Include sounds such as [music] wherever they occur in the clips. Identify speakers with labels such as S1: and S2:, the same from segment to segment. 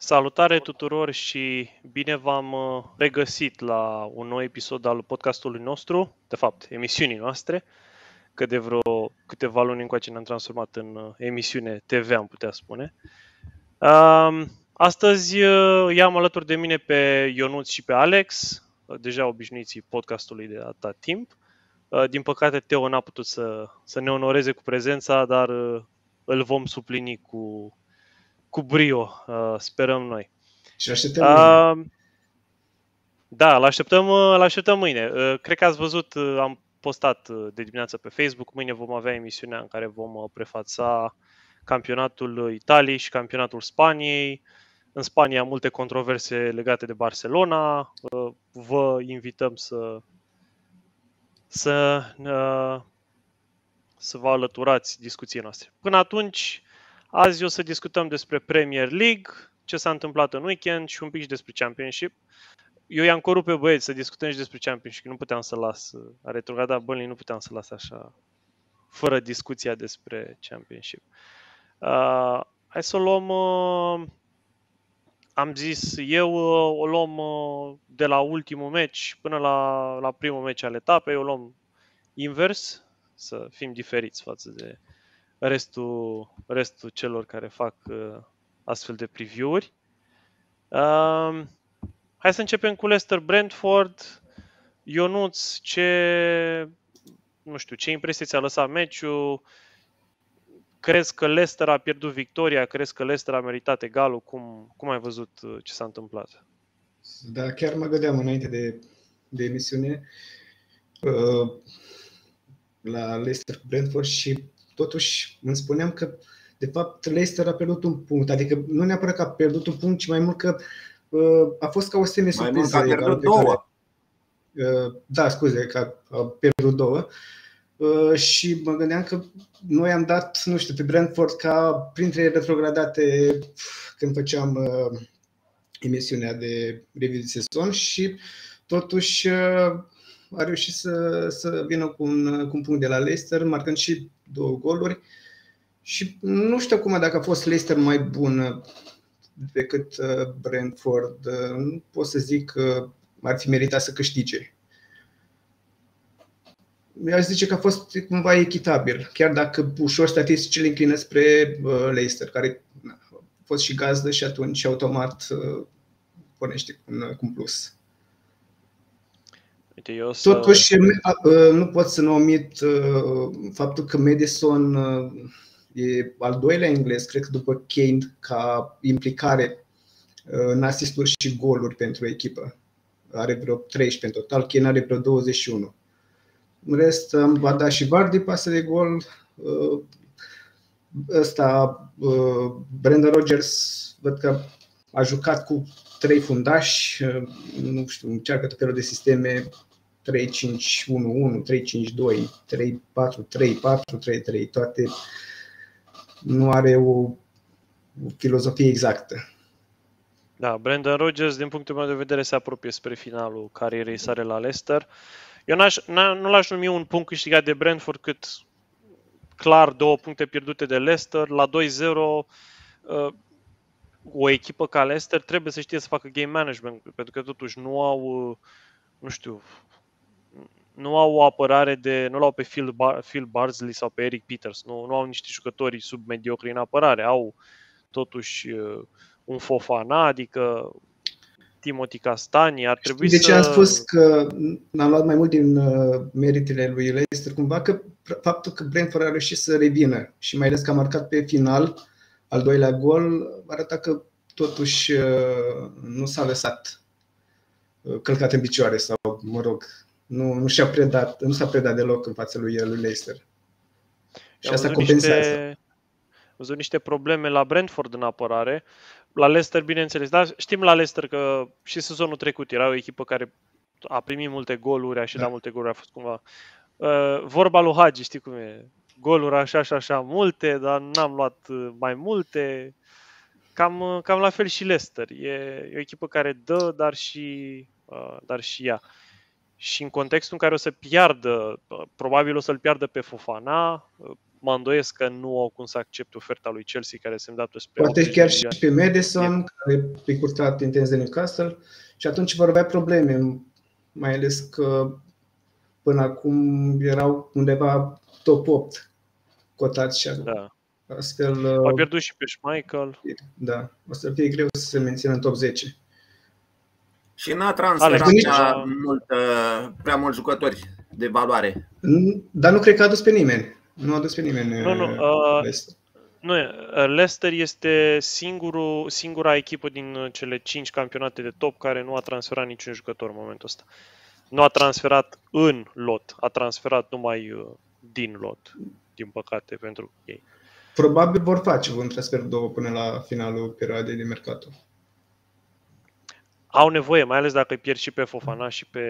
S1: Salutare tuturor și bine v-am uh, regăsit la un nou episod al podcastului nostru, de fapt, emisiunii noastre, că de vreo câteva luni încoace ne-am transformat în uh, emisiune TV, am putea spune. Um, astăzi uh, i-am alături de mine pe Ionuț și pe Alex, deja obișnuiții podcastului de atâta timp. Din păcate, Teo n-a putut să, să ne onoreze cu prezența, dar îl vom suplini cu cu brio, uh, sperăm noi.
S2: Și așteptăm uh, mâine.
S1: Da, îl așteptăm, uh, îl așteptăm mâine. Uh, cred că ați văzut, uh, am postat de dimineață pe Facebook, mâine vom avea emisiunea în care vom prefața campionatul Italiei și campionatul Spaniei. În Spania multe controverse legate de Barcelona. Vă invităm să să, să vă alăturați discuției noastre. Până atunci, Azi o să discutăm despre Premier League, ce s-a întâmplat în weekend și un pic și despre Championship. Eu i-am corupt pe băieți să discutăm și despre Championship, nu puteam să las, a retrogradat Burnley, nu puteam să las așa, fără discuția despre Championship. Uh, hai să o luăm, uh, am zis eu, uh, o luăm uh, de la ultimul meci până la, la primul meci al etapei, o luăm invers, să fim diferiți față de restul, restul celor care fac uh, astfel de preview-uri. Uh, hai să începem cu Leicester Brentford. Ionuț, ce, nu știu, ce impresie ți-a lăsat meciul? Crezi că Leicester a pierdut victoria? Crezi că Leicester a meritat egalul? Cum, cum ai văzut uh, ce s-a întâmplat?
S2: Da, chiar mă gândeam înainte de, de emisiune uh, la Leicester Brentford și totuși îmi spuneam că de fapt Leicester a pierdut un punct, adică nu neapărat că a pierdut un punct, ci mai mult că uh, a fost ca o semi surpriză.
S3: Mai mult că a pierdut două.
S2: Care, uh, da, scuze, că a pierdut două. Uh, și mă gândeam că noi am dat, nu știu, pe Brentford ca printre retrogradate când făceam uh, emisiunea de review de sezon și totuși uh, a reușit să, să vină cu un, cu un punct de la Leicester, marcând și două goluri. Și nu știu acum dacă a fost Leicester mai bun decât uh, Brentford. Uh, nu pot să zic că ar fi meritat să câștige. Mi-aș zice că a fost cumva echitabil, chiar dacă ușor statisticile înclină spre uh, Leicester, care a fost și gazdă și atunci automat pornește cu un, cu un plus.
S1: Uite, eu să...
S2: Totuși, nu pot să nu omit faptul că Madison e al doilea englez, cred că după Kane, ca implicare în asisturi și goluri pentru echipă. Are vreo 13 în total, Kane are vreo 21. În rest, am dat și Vardy pasă de gol. Ăsta, Brandon Rogers, văd că a jucat cu trei fundași, nu știu, încearcă tot felul de sisteme 3, 5, 1, 1, 3, 5, 2, 3, 4, 3, 4, 3, 3, toate nu are o, o filozofie exactă.
S1: Da, Brandon Rogers, din punctul meu de vedere, se apropie spre finalul carierei sale la Leicester. Eu n-aș, nu l-aș numi un punct câștigat de Brentford, cât clar două puncte pierdute de Leicester. La 2-0, uh, o echipă ca Leicester trebuie să știe să facă game management, pentru că totuși nu au, uh, nu știu, nu au o apărare de, nu l-au pe Phil, Bar, Phil Barsley sau pe Eric Peters, nu, nu au niște jucători submediocri în apărare, au totuși uh, un Fofana, adică Timothy Castani, ar trebui
S2: Știi de ce am spus că am luat mai mult din uh, meritele lui Leicester? Cumva că faptul că Brentford a reușit să revină și mai ales că a marcat pe final al doilea gol, arată că totuși uh, nu s-a lăsat călcat în picioare sau, mă rog, nu, nu și-a predat, nu s-a predat deloc în fața lui, lui Leicester. Și asta compensează. Niște,
S1: văzut niște probleme la Brentford în apărare. La Leicester, bineînțeles, dar știm la Leicester că și sezonul trecut era o echipă care a primit multe goluri, a și da. dat multe goluri, a fost cumva... Uh, vorba lui Hagi, știi cum e? Goluri așa și așa multe, dar n-am luat uh, mai multe. Cam, uh, cam la fel și Leicester. E, e o echipă care dă, dar și, uh, dar și ea. Uh, și în contextul în care o să piardă, probabil o să-l piardă pe Fofana, mă îndoiesc că nu au cum să accepte oferta lui Chelsea care se îndreaptă spre
S2: Poate chiar și pe Madison, care e curtat intens de Newcastle și atunci vor avea probleme, mai ales că până acum erau undeva top 8 cotați și
S1: da.
S2: astfel...
S1: Au pierdut și pe Schmeichel.
S2: Da, o să fie greu să se mențină în top 10.
S3: Și n-a transferat prea, mult, prea mulți jucători de valoare.
S2: Dar nu cred că a adus pe nimeni. Nu a adus pe nimeni.
S1: Nu, nu. Uh, Leicester. Nu, uh, Leicester este singurul, singura echipă din cele 5 campionate de top care nu a transferat niciun jucător în momentul ăsta. Nu a transferat în lot, a transferat numai uh, din lot, din păcate, pentru ei.
S2: Probabil vor face un transfer două până la finalul perioadei de mercato
S1: au nevoie, mai ales dacă îi pierd și pe Fofana și pe,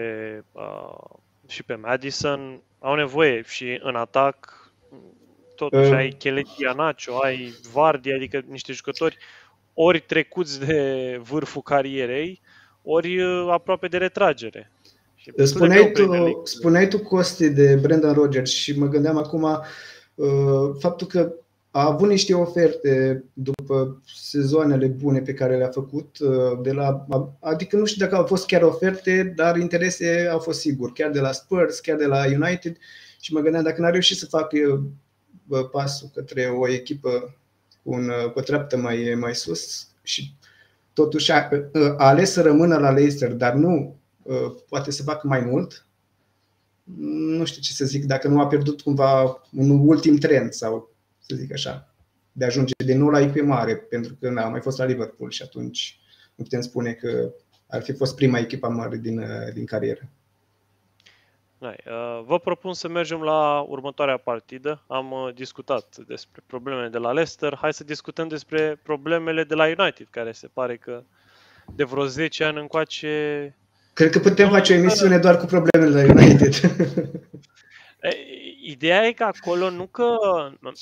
S1: uh, și pe Madison, au nevoie și în atac totuși uh. ai Cheleti Anacio, ai Vardy, adică niște jucători ori trecuți de vârful carierei, ori uh, aproape de retragere.
S2: spuneai tu, spuneai tu Costi de Brendan Rodgers și mă gândeam acum uh, faptul că a avut niște oferte după sezoanele bune pe care le-a făcut, uh, de la, adică nu știu dacă au fost chiar oferte, dar interese au fost sigur, chiar de la Spurs, chiar de la United și mă gândeam dacă n-a reușit să facă pasul către o echipă cu, un, cu o treaptă mai, mai sus și totuși a, a ales să rămână la Leicester, dar nu uh, poate să facă mai mult, nu știu ce să zic, dacă nu a pierdut cumva un ultim trend sau să zic așa, de a ajunge din nou la echipe mare, pentru că n-a mai fost la Liverpool și atunci nu putem spune că ar fi fost prima echipă mare din, din carieră.
S1: Uh, vă propun să mergem la următoarea partidă. Am uh, discutat despre problemele de la Leicester. Hai să discutăm despre problemele de la United, care se pare că de vreo 10 ani încoace...
S2: Cred că putem face o emisiune doar cu problemele de la United. [laughs]
S1: Ideea e că acolo nu că,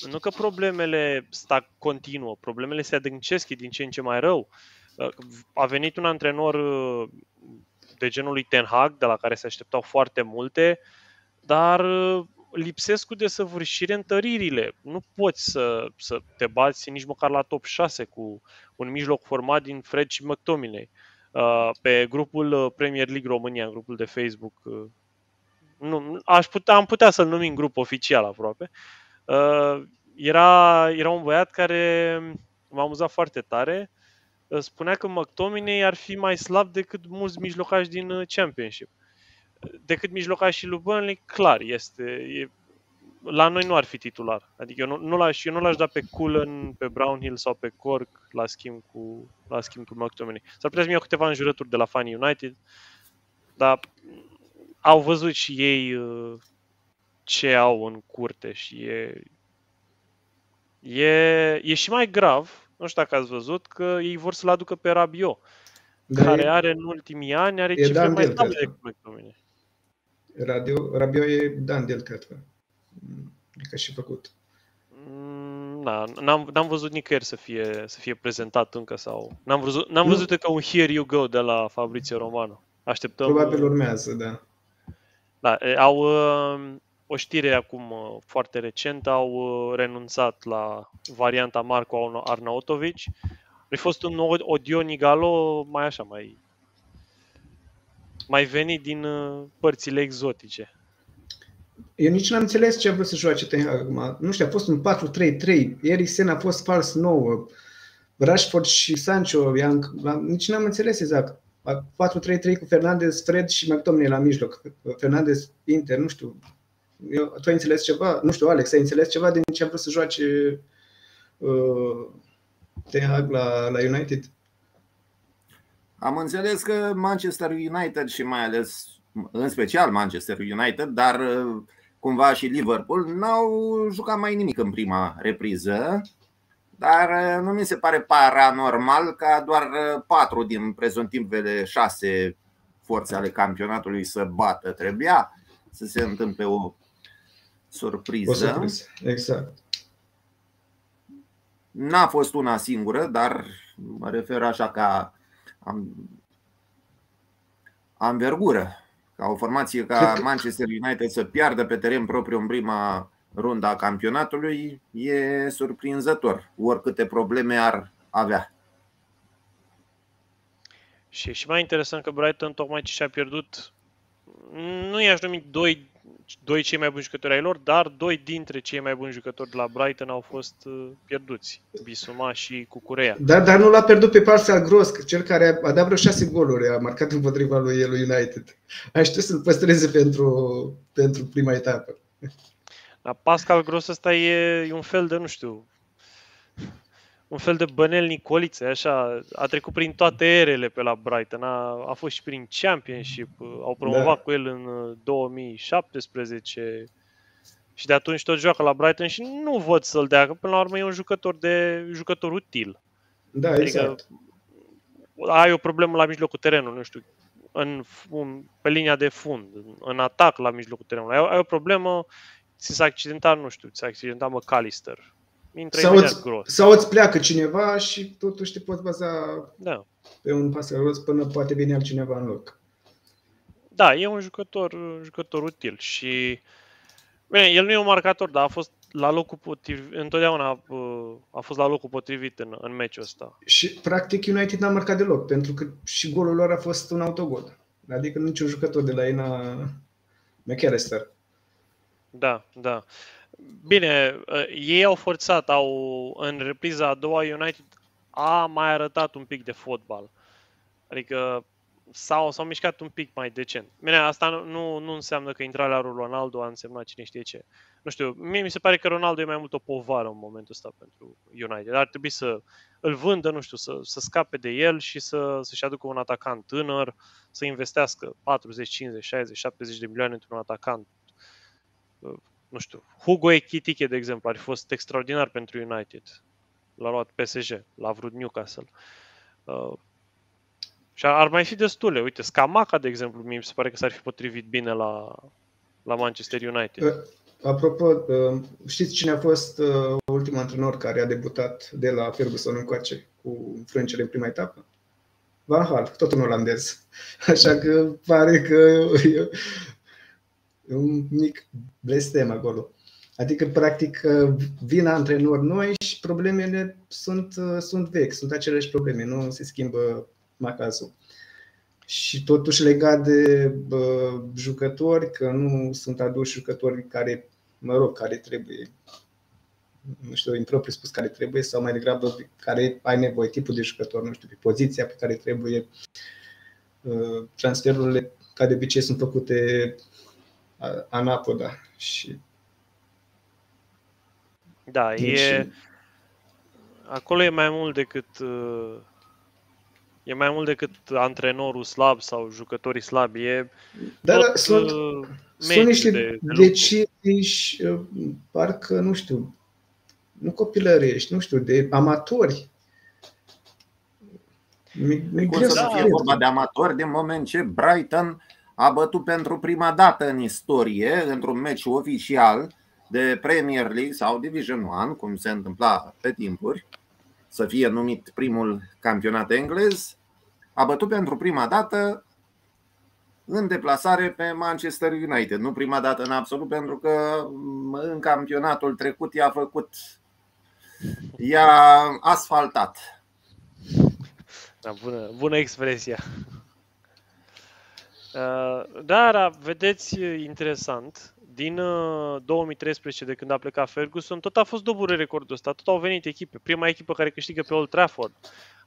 S1: nu că problemele sta continuă, problemele se adâncesc, e din ce în ce mai rău. A venit un antrenor uh, de genul lui Ten Hag, de la care se așteptau foarte multe, dar uh, lipsesc cu desăvârșire întăririle. Nu poți să, să te bați nici măcar la top 6 cu un mijloc format din Fred și McTominay. Uh, pe grupul Premier League România, grupul de Facebook nu, aș putea, am putea să-l numim grup oficial aproape. Uh, era, era un băiat care m-a amuzat foarte tare. Uh, spunea că McTominay ar fi mai slab decât mulți mijlocași din uh, Championship. Decât mijlocașii lui Burnley, clar, este, e, la noi nu ar fi titular. Adică eu nu, nu l-aș, eu nu l-aș da pe Cullen, pe Brownhill sau pe Cork la schimb cu, la schimb cu McTominay. S-ar putea să-mi iau câteva înjurături de la fanii United, dar au văzut și ei uh, ce au în curte și e, e, e și mai grav, nu știu dacă ați văzut, că ei vor să-l aducă pe Rabio, da, care e, are în ultimii ani, are cifre mai slabe decât McTominay.
S2: Radio, Rabio e Dandel, cred că. E ca și făcut.
S1: Mm, na, n-am, n-am văzut nicăieri să fie, să fie prezentat încă sau... N-am văzut, n-am văzut că un Here You Go de la Fabrizio Romano. Așteptăm...
S2: Probabil urmează, da.
S1: Da, au o știre acum foarte recent, au renunțat la varianta Marco Arnautovic. A fost un Odion Igalo mai așa, mai, mai venit din părțile exotice.
S2: Eu nici n-am înțeles ce a vrut să joace Ten Hag acum. Nu știu, a fost un 4-3-3. Eriksen a fost fals nouă. Rashford și Sancho, nici n-am înțeles exact. 4-3-3 cu Fernandez, Fred și McTominay la mijloc. Fernandez, Inter, nu știu. Eu, tu ai înțeles ceva? Nu știu, Alex, ai înțeles ceva din ce a vrut să joace uh, Ten Hag la, la United?
S3: Am înțeles că Manchester United și mai ales, în special Manchester United, dar uh, cumva și Liverpool, n-au jucat mai nimic în prima repriză dar uh, nu mi se pare paranormal ca doar uh, patru din prezuntivele șase forțe ale campionatului să bată. Trebuia să se întâmple o surpriză. O surpriză.
S2: Exact.
S3: N-a fost una singură, dar mă refer așa ca am, am vergură. Ca o formație ca Manchester United să piardă pe teren propriu în prima runda campionatului e surprinzător, oricâte probleme ar avea.
S1: Și e și mai interesant că Brighton tocmai ce și-a pierdut, nu i-aș numi doi, doi cei mai buni jucători ai lor, dar doi dintre cei mai buni jucători de la Brighton au fost uh, pierduți, Bisuma și Cucurea.
S2: Da, dar nu l-a pierdut pe Parcel Gros, cel care a dat vreo șase goluri, a marcat împotriva lui el United. Aș știut să-l păstreze pentru, pentru prima etapă.
S1: Dar Pascal Gros ăsta e, e un fel de, nu știu, un fel de bănel Nicolițe, așa, a trecut prin toate erele pe la Brighton, a, a fost și prin Championship, au promovat da. cu el în 2017 și de atunci tot joacă la Brighton și nu văd să-l dea, că până la urmă e un jucător de jucător util.
S2: Da, adică exact.
S1: ai o problemă la mijlocul terenului, nu știu, în, pe linia de fund, în atac la mijlocul terenului. Ai, ai o problemă, ți s-a accidentat, nu știu, ți s-a accidentat McAllister intră
S2: sau
S1: imediat
S2: îți,
S1: gros.
S2: sau îți pleacă cineva și totuși te poți baza
S1: Da.
S2: pe un pasăros până poate veni altcineva în loc.
S1: Da, e un jucător, jucător util și Bine, el nu e un marcator, dar a fost la locul potrivit, întotdeauna uh, a fost la locul potrivit în, în meciul ăsta.
S2: Și practic United n-a marcat deloc, pentru că și golul lor a fost un autogol. Adică niciun jucător de la ei n-a McAllister.
S1: Da, da. Bine, uh, ei au forțat, au în repriza a doua United a mai arătat un pic de fotbal. Adică s-au, s-au mișcat un pic mai decent. Bine, asta nu, nu înseamnă că intrarea lui Ronaldo a însemnat cine știe ce. Nu știu, mie mi se pare că Ronaldo e mai mult o povară în momentul ăsta pentru United. Ar trebui să îl vândă, nu știu, să, să scape de el și să, să-și aducă un atacant tânăr, să investească 40, 50, 60, 70 de milioane într-un atacant nu știu, Hugo Ekitike, de exemplu, ar fi fost extraordinar pentru United. L-a luat PSG, l-a vrut Newcastle. Uh, și ar mai fi destule. Uite, Scamaca, de exemplu, mi se pare că s-ar fi potrivit bine la, la Manchester United. Uh,
S2: apropo, uh, știți cine a fost uh, ultimul antrenor care a debutat de la Ferguson încoace cu frâncele în prima etapă? Van Hal, tot un olandez. [laughs] Așa că pare că un mic blestem acolo. Adică, practic, vin antrenori noi și problemele sunt, sunt vechi, sunt aceleași probleme, nu se schimbă macazul. Și totuși legat de bă, jucători, că nu sunt aduși jucători care, mă rog, care trebuie, nu știu, impropriu spus care trebuie, sau mai degrabă care ai nevoie, tipul de jucător, nu știu, pe poziția pe care trebuie. Transferurile, ca de obicei, sunt făcute anapoda și
S1: da, deci... e acolo e mai mult decât uh, e mai mult decât antrenorul slab sau jucătorii slabi, e
S2: da, tot, da, sunt, uh, sunt niște de, de decizii și uh, parcă, nu știu, nu copilărești, nu știu, de amatori.
S3: Mi, mi Cum să fie vorba de amatori din moment ce Brighton a bătut pentru prima dată în istorie, într-un meci oficial de Premier League sau Division 1, cum se întâmpla pe timpuri, să fie numit primul campionat englez, a bătut pentru prima dată în deplasare pe Manchester United. Nu prima dată în absolut, pentru că în campionatul trecut i-a făcut, i-a asfaltat.
S1: Da, bună, bună expresia. Uh, dar, vedeți, interesant, din 2013, uh, de când a plecat Ferguson, tot a fost dobure recordul ăsta, tot au venit echipe. Prima echipă care câștigă pe Old Trafford.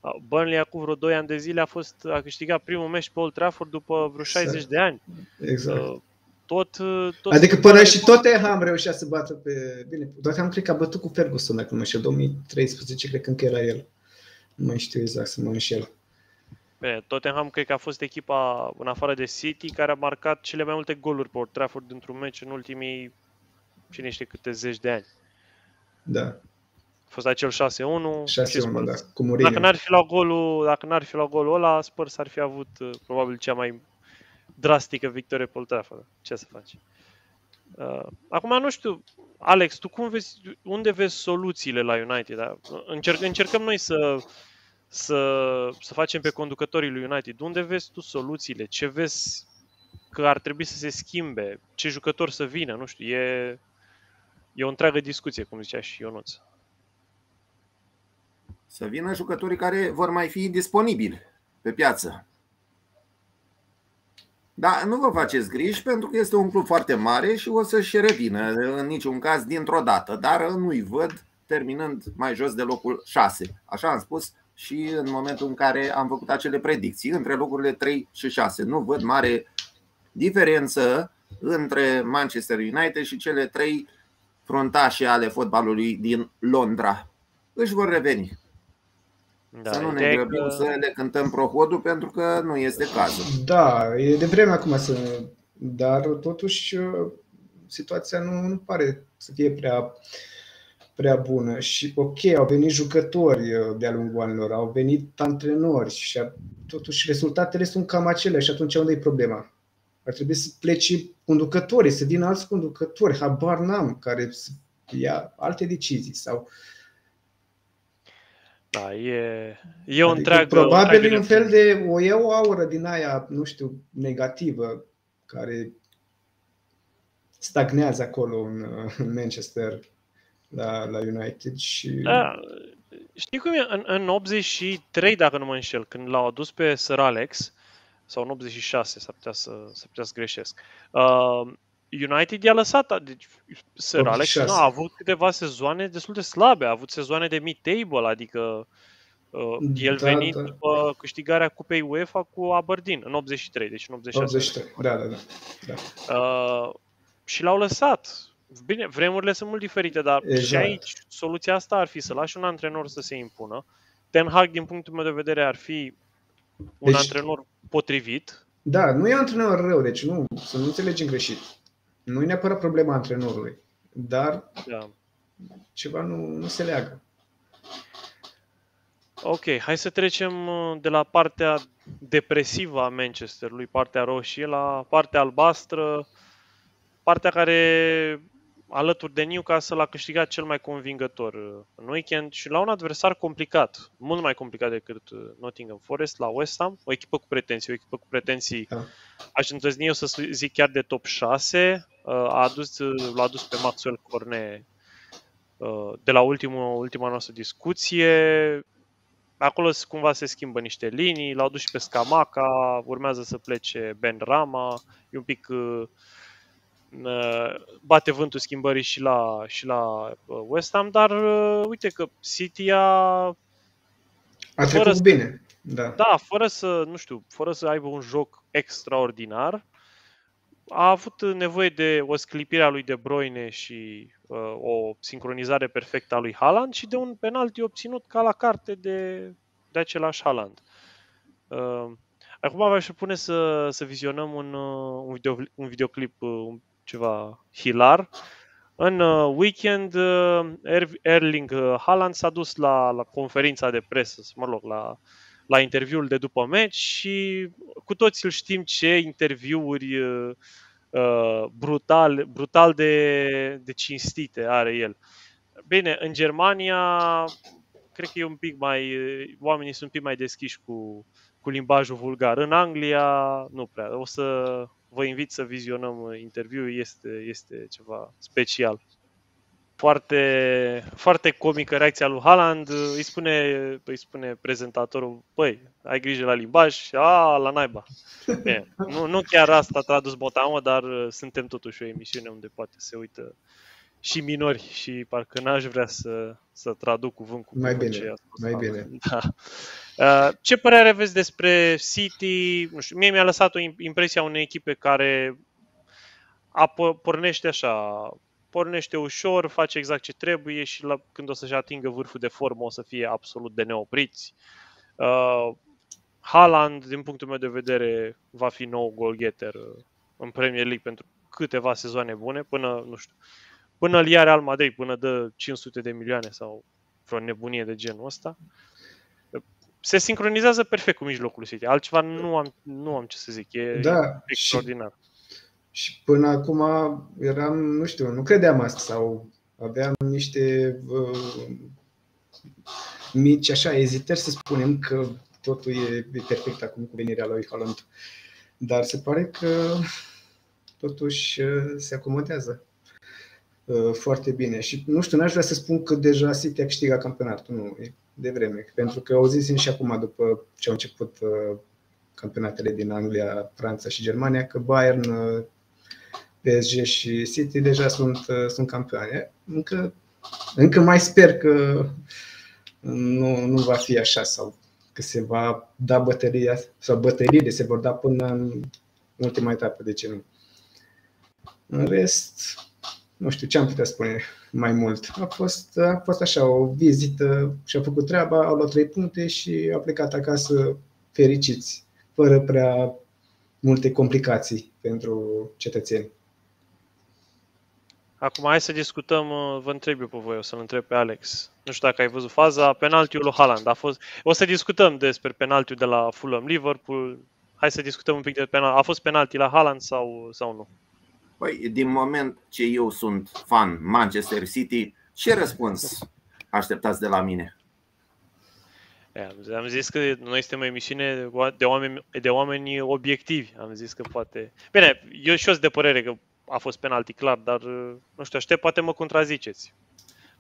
S1: Uh, Burnley acum vreo 2 ani de zile a, fost, a câștigat primul meci pe Old Trafford după vreo 60 exact. de ani.
S2: Exact.
S1: Tot, tot
S2: adică până și Tottenham reușea să bată pe... Bine, Tottenham cred că a bătut cu Ferguson, dacă nu mă înșel, 2013, cred că încă era el. Nu mai știu exact să mă înșel.
S1: Bine, Tottenham cred că a fost echipa, în afară de City, care a marcat cele mai multe goluri pe Old Trafford într-un meci în ultimii cine știe câte zeci de ani.
S2: Da.
S1: A fost acel 6-1. 6-1,
S2: da, cu Mourinho.
S1: Dacă n-ar fi luat golul, dacă n-ar fi luat golul ăla, Spurs ar fi avut uh, probabil cea mai drastică victorie pe Old Trafford. Ce să faci? Uh, acum nu știu, Alex, tu cum vezi, unde vezi soluțiile la United? Da? Încerc, încercăm noi să să, să facem pe conducătorii lui United. Unde vezi tu soluțiile? Ce vezi că ar trebui să se schimbe? Ce jucător să vină? Nu știu, e, e o întreagă discuție, cum zicea și Ionuț.
S3: Să vină jucătorii care vor mai fi disponibili pe piață. Dar nu vă faceți griji pentru că este un club foarte mare și o să-și revină în niciun caz dintr-o dată, dar nu-i văd terminând mai jos de locul 6. Așa am spus și în momentul în care am făcut acele predicții între locurile 3 și 6. Nu văd mare diferență între Manchester United și cele trei frontașe ale fotbalului din Londra. Își vor reveni. Da, să nu ne grăbim că... să le cântăm prohodul pentru că nu este cazul.
S2: Da, e de vreme acum să... Dar totuși situația nu, nu pare să fie prea, prea bună. Și ok, au venit jucători de-a lungul anilor, au venit antrenori și totuși rezultatele sunt cam aceleași și atunci unde e problema? Ar trebui să plece conducătorii, să vină alți conducători, habar n-am, care să ia alte decizii sau
S1: da, e, e o adică întreagă...
S2: Probabil e un fel de... O e o aură din aia, nu știu, negativă, care stagnează acolo în, în Manchester la, la United și... Da,
S1: știi cum e? În, în 83, dacă nu mă înșel, când l-au adus pe Sir Alex, sau în 86, s-ar putea să, s-ar putea să greșesc, uh, United i-a lăsat, deci Sir Alex nu, a avut câteva sezoane destul de slabe, a avut sezoane de mid-table, adică uh, el da, venit da. după câștigarea Cupei UEFA cu Aberdeen în 83, deci în 86. 83,
S2: da, da, da.
S1: da. Uh, și l-au lăsat. Bine, vremurile sunt mult diferite, dar exact. și aici soluția asta ar fi să lași un antrenor să se impună. Ten Hag, din punctul meu de vedere, ar fi un deci, antrenor potrivit.
S2: Da, nu e antrenor rău, deci nu, să nu înțelegem greșit nu e neapărat problema antrenorului, dar da. ceva nu, nu se leagă.
S1: Ok, hai să trecem uh, de la partea depresivă a Manchesterului, partea roșie, la partea albastră, partea care alături de Newcastle a câștigat cel mai convingător uh, în weekend și la un adversar complicat, mult mai complicat decât uh, Nottingham Forest, la West Ham, o echipă cu pretenții, o echipă cu pretenții, da. aș îndrăzni eu să zic chiar de top 6, uh, a adus, l-a adus pe Maxwell Corne de la ultimul, ultima noastră discuție, acolo cumva se schimbă niște linii, l-au dus și pe Scamaca, urmează să plece Ben Rama, e un pic uh, bate vântul schimbării și la, și la uh, West Ham, dar uh, uite că City a...
S2: A trecut să, bine. Da.
S1: da, fără să, nu știu, fără să aibă un joc extraordinar, a avut nevoie de o sclipire a lui De Bruyne și uh, o sincronizare perfectă a lui Haaland și de un penalti obținut ca la carte de, de același Haaland. Uh, acum v-aș propune să, să vizionăm un, uh, un, video, un videoclip uh, ceva hilar. În uh, weekend, uh, Erling uh, Haaland s-a dus la, la conferința de presă, mă rog, la, la interviul de după meci și cu toți îl știm ce interviuri uh, brutal, brutal de, de cinstite are el. Bine, în Germania cred că e un pic mai, oamenii sunt un pic mai deschiși cu, cu limbajul vulgar. În Anglia nu prea. O să, vă invit să vizionăm uh, interviul, este, este ceva special. Foarte, foarte comică reacția lui Haaland, îi spune, îi spune prezentatorul, băi, ai grijă la limbaj și a, la naiba. [laughs] Bine, nu, nu chiar asta a tradus Botamă, dar uh, suntem totuși o emisiune unde poate se uită și minori și parcă n-aș vrea să, să traduc cuvânt cu
S2: mai bine, ce mai bine. [laughs]
S1: Da. Uh, ce părere aveți despre City? Nu știu, mie mi-a lăsat o impresia unei echipe care a pornește așa, pornește ușor, face exact ce trebuie și la, când o să-și atingă vârful de formă o să fie absolut de neopriți. Uh, Haaland, din punctul meu de vedere, va fi nou goalgetter uh, în Premier League pentru câteva sezoane bune, până, nu știu, până îl ia Real Madrid, până dă 500 de milioane sau vreo nebunie de genul ăsta. Se sincronizează perfect cu mijlocul City. Altceva nu am, nu am ce să zic. E da, extraordinar.
S2: Și, și până acum eram, nu știu, nu credeam asta sau aveam niște uh, mici, așa, ezitări să spunem că totul e perfect acum cu venirea lui Haaland. Dar se pare că totuși uh, se acomodează. Uh, foarte bine. Și nu știu, n-aș vrea să spun că deja City a câștigat campionatul, nu, e de vreme. Pentru că au zis și acum, după ce au început uh, campionatele din Anglia, Franța și Germania, că Bayern, PSG și City deja sunt, sunt campioane. Încă, încă mai sper că nu, nu va fi așa sau că se va da bătăria sau bătăriile se vor da până în ultima etapă, de ce nu. În rest, nu știu ce am putea spune mai mult. A fost, a fost așa o vizită și a făcut treaba, au luat trei puncte și a plecat acasă fericiți, fără prea multe complicații pentru cetățeni.
S1: Acum hai să discutăm, uh, vă întreb eu pe voi, o să-l întreb pe Alex. Nu știu dacă ai văzut faza, penaltiul lui Haaland. A fost... O să discutăm despre penaltiul de la Fulham Liverpool. Hai să discutăm un pic de penal. A fost penalti la Haaland sau, sau nu?
S3: Păi, din moment ce eu sunt fan Manchester City, ce răspuns așteptați de la mine?
S1: Am zis că noi suntem o emisiune de oameni, de oameni obiectivi. Am zis că poate... Bine, eu și eu sunt de părere că a fost penalti clar, dar nu știu, aștept, poate mă contraziceți.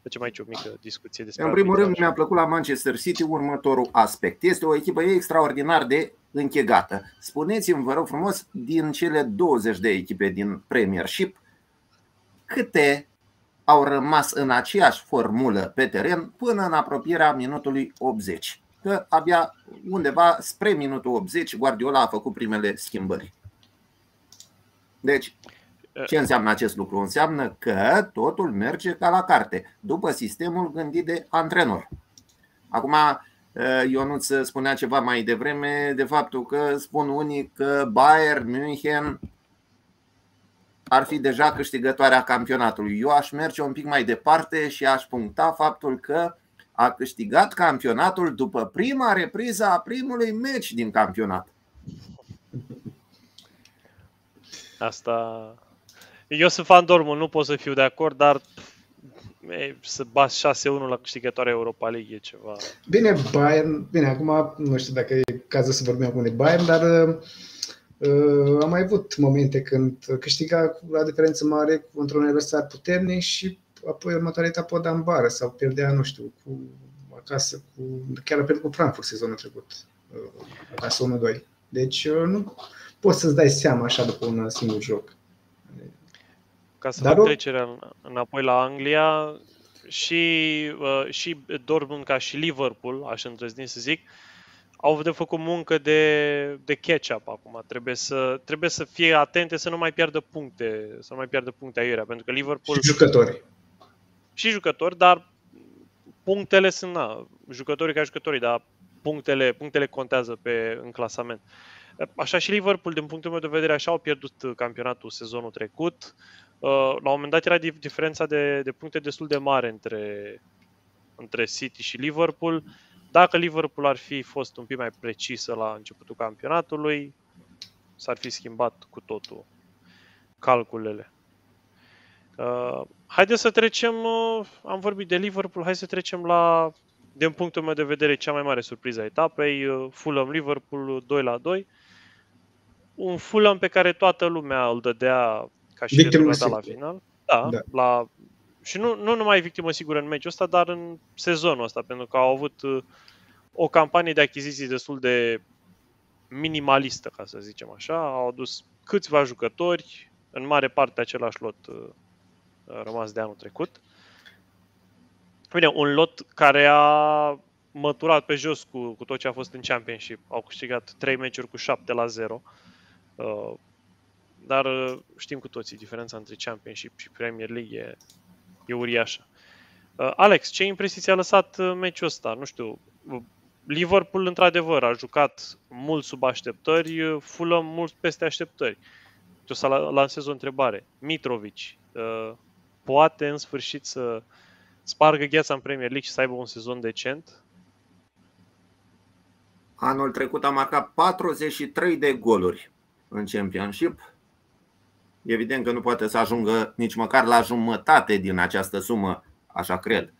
S1: Facem aici o mică discuție despre
S3: În primul rând, mi-a plăcut la Manchester City următorul aspect. Este o echipă extraordinar de închegată. Spuneți-mi, vă rog frumos, din cele 20 de echipe din Premiership, câte au rămas în aceeași formulă pe teren până în apropierea minutului 80. Că abia undeva spre minutul 80 Guardiola a făcut primele schimbări. Deci, ce înseamnă acest lucru? Înseamnă că totul merge ca la carte, după sistemul gândit de antrenor. Acum, Ionuț spunea ceva mai devreme de faptul că spun unii că Bayern München ar fi deja câștigătoarea campionatului. Eu aș merge un pic mai departe și aș puncta faptul că a câștigat campionatul după prima repriză a primului meci din campionat.
S1: Asta eu sunt fan Dortmund, nu pot să fiu de acord, dar e, să bați 6-1 la câștigătoarea Europa League e ceva...
S2: Bine, Bayern, bine, acum nu știu dacă e cazul să vorbim acum de Bayern, dar uh, am mai avut momente când câștiga la diferență mare cu un adversar puternic și apoi următoarea etapă o da în bară sau pierdea, nu știu, cu acasă, cu, chiar a pierdut cu Frankfurt sezonul trecut, uh, acasă 1-2. Deci uh, nu poți să-ți dai seama așa după un singur joc
S1: ca să Dar fac trecerea înapoi la Anglia, și, uh, și Dortmund ca și Liverpool, aș îndrăzni să zic, au de făcut muncă de, de catch-up acum. Trebuie să, trebuie să fie atente să nu mai pierdă puncte, să nu mai pierdă puncte aiurea, pentru că Liverpool...
S2: Și jucători.
S1: Și jucători, dar punctele sunt, na, jucătorii ca jucătorii, dar punctele, punctele contează pe, în clasament. Așa și Liverpool, din punctul meu de vedere, așa au pierdut campionatul sezonul trecut. Uh, la un moment dat era diferența de, de puncte destul de mare între, între City și Liverpool. Dacă Liverpool ar fi fost un pic mai precisă la începutul campionatului, s-ar fi schimbat cu totul calculele. Uh, haideți să trecem, uh, am vorbit de Liverpool, hai să trecem la, din punctul meu de vedere, cea mai mare surpriză a etapei, uh, Fulham-Liverpool 2 la 2. Un Fulham pe care toată lumea îl dădea ca și rezultat la final. Da, da. La, și nu, nu numai victimă sigură în meciul ăsta, dar în sezonul ăsta, pentru că au avut uh, o campanie de achiziții destul de minimalistă, ca să zicem așa. Au adus câțiva jucători, în mare parte același lot uh, rămas de anul trecut. Bine, un lot care a măturat pe jos cu, cu tot ce a fost în Championship. Au câștigat 3 meciuri cu 7 la 0. Uh, dar uh, știm cu toții, diferența între Championship și Premier League e, e uriașă. Uh, Alex, ce impresii ți-a lăsat uh, meciul ăsta? Nu știu, Liverpool într-adevăr a jucat mult sub așteptări, Fulham mult peste așteptări. O să lansez o întrebare. Mitrovic poate în sfârșit să spargă gheața în Premier League și să aibă un sezon decent?
S3: Anul trecut a marcat 43 de goluri în Championship evident că nu poate să ajungă nici măcar la jumătate din această sumă, așa cred,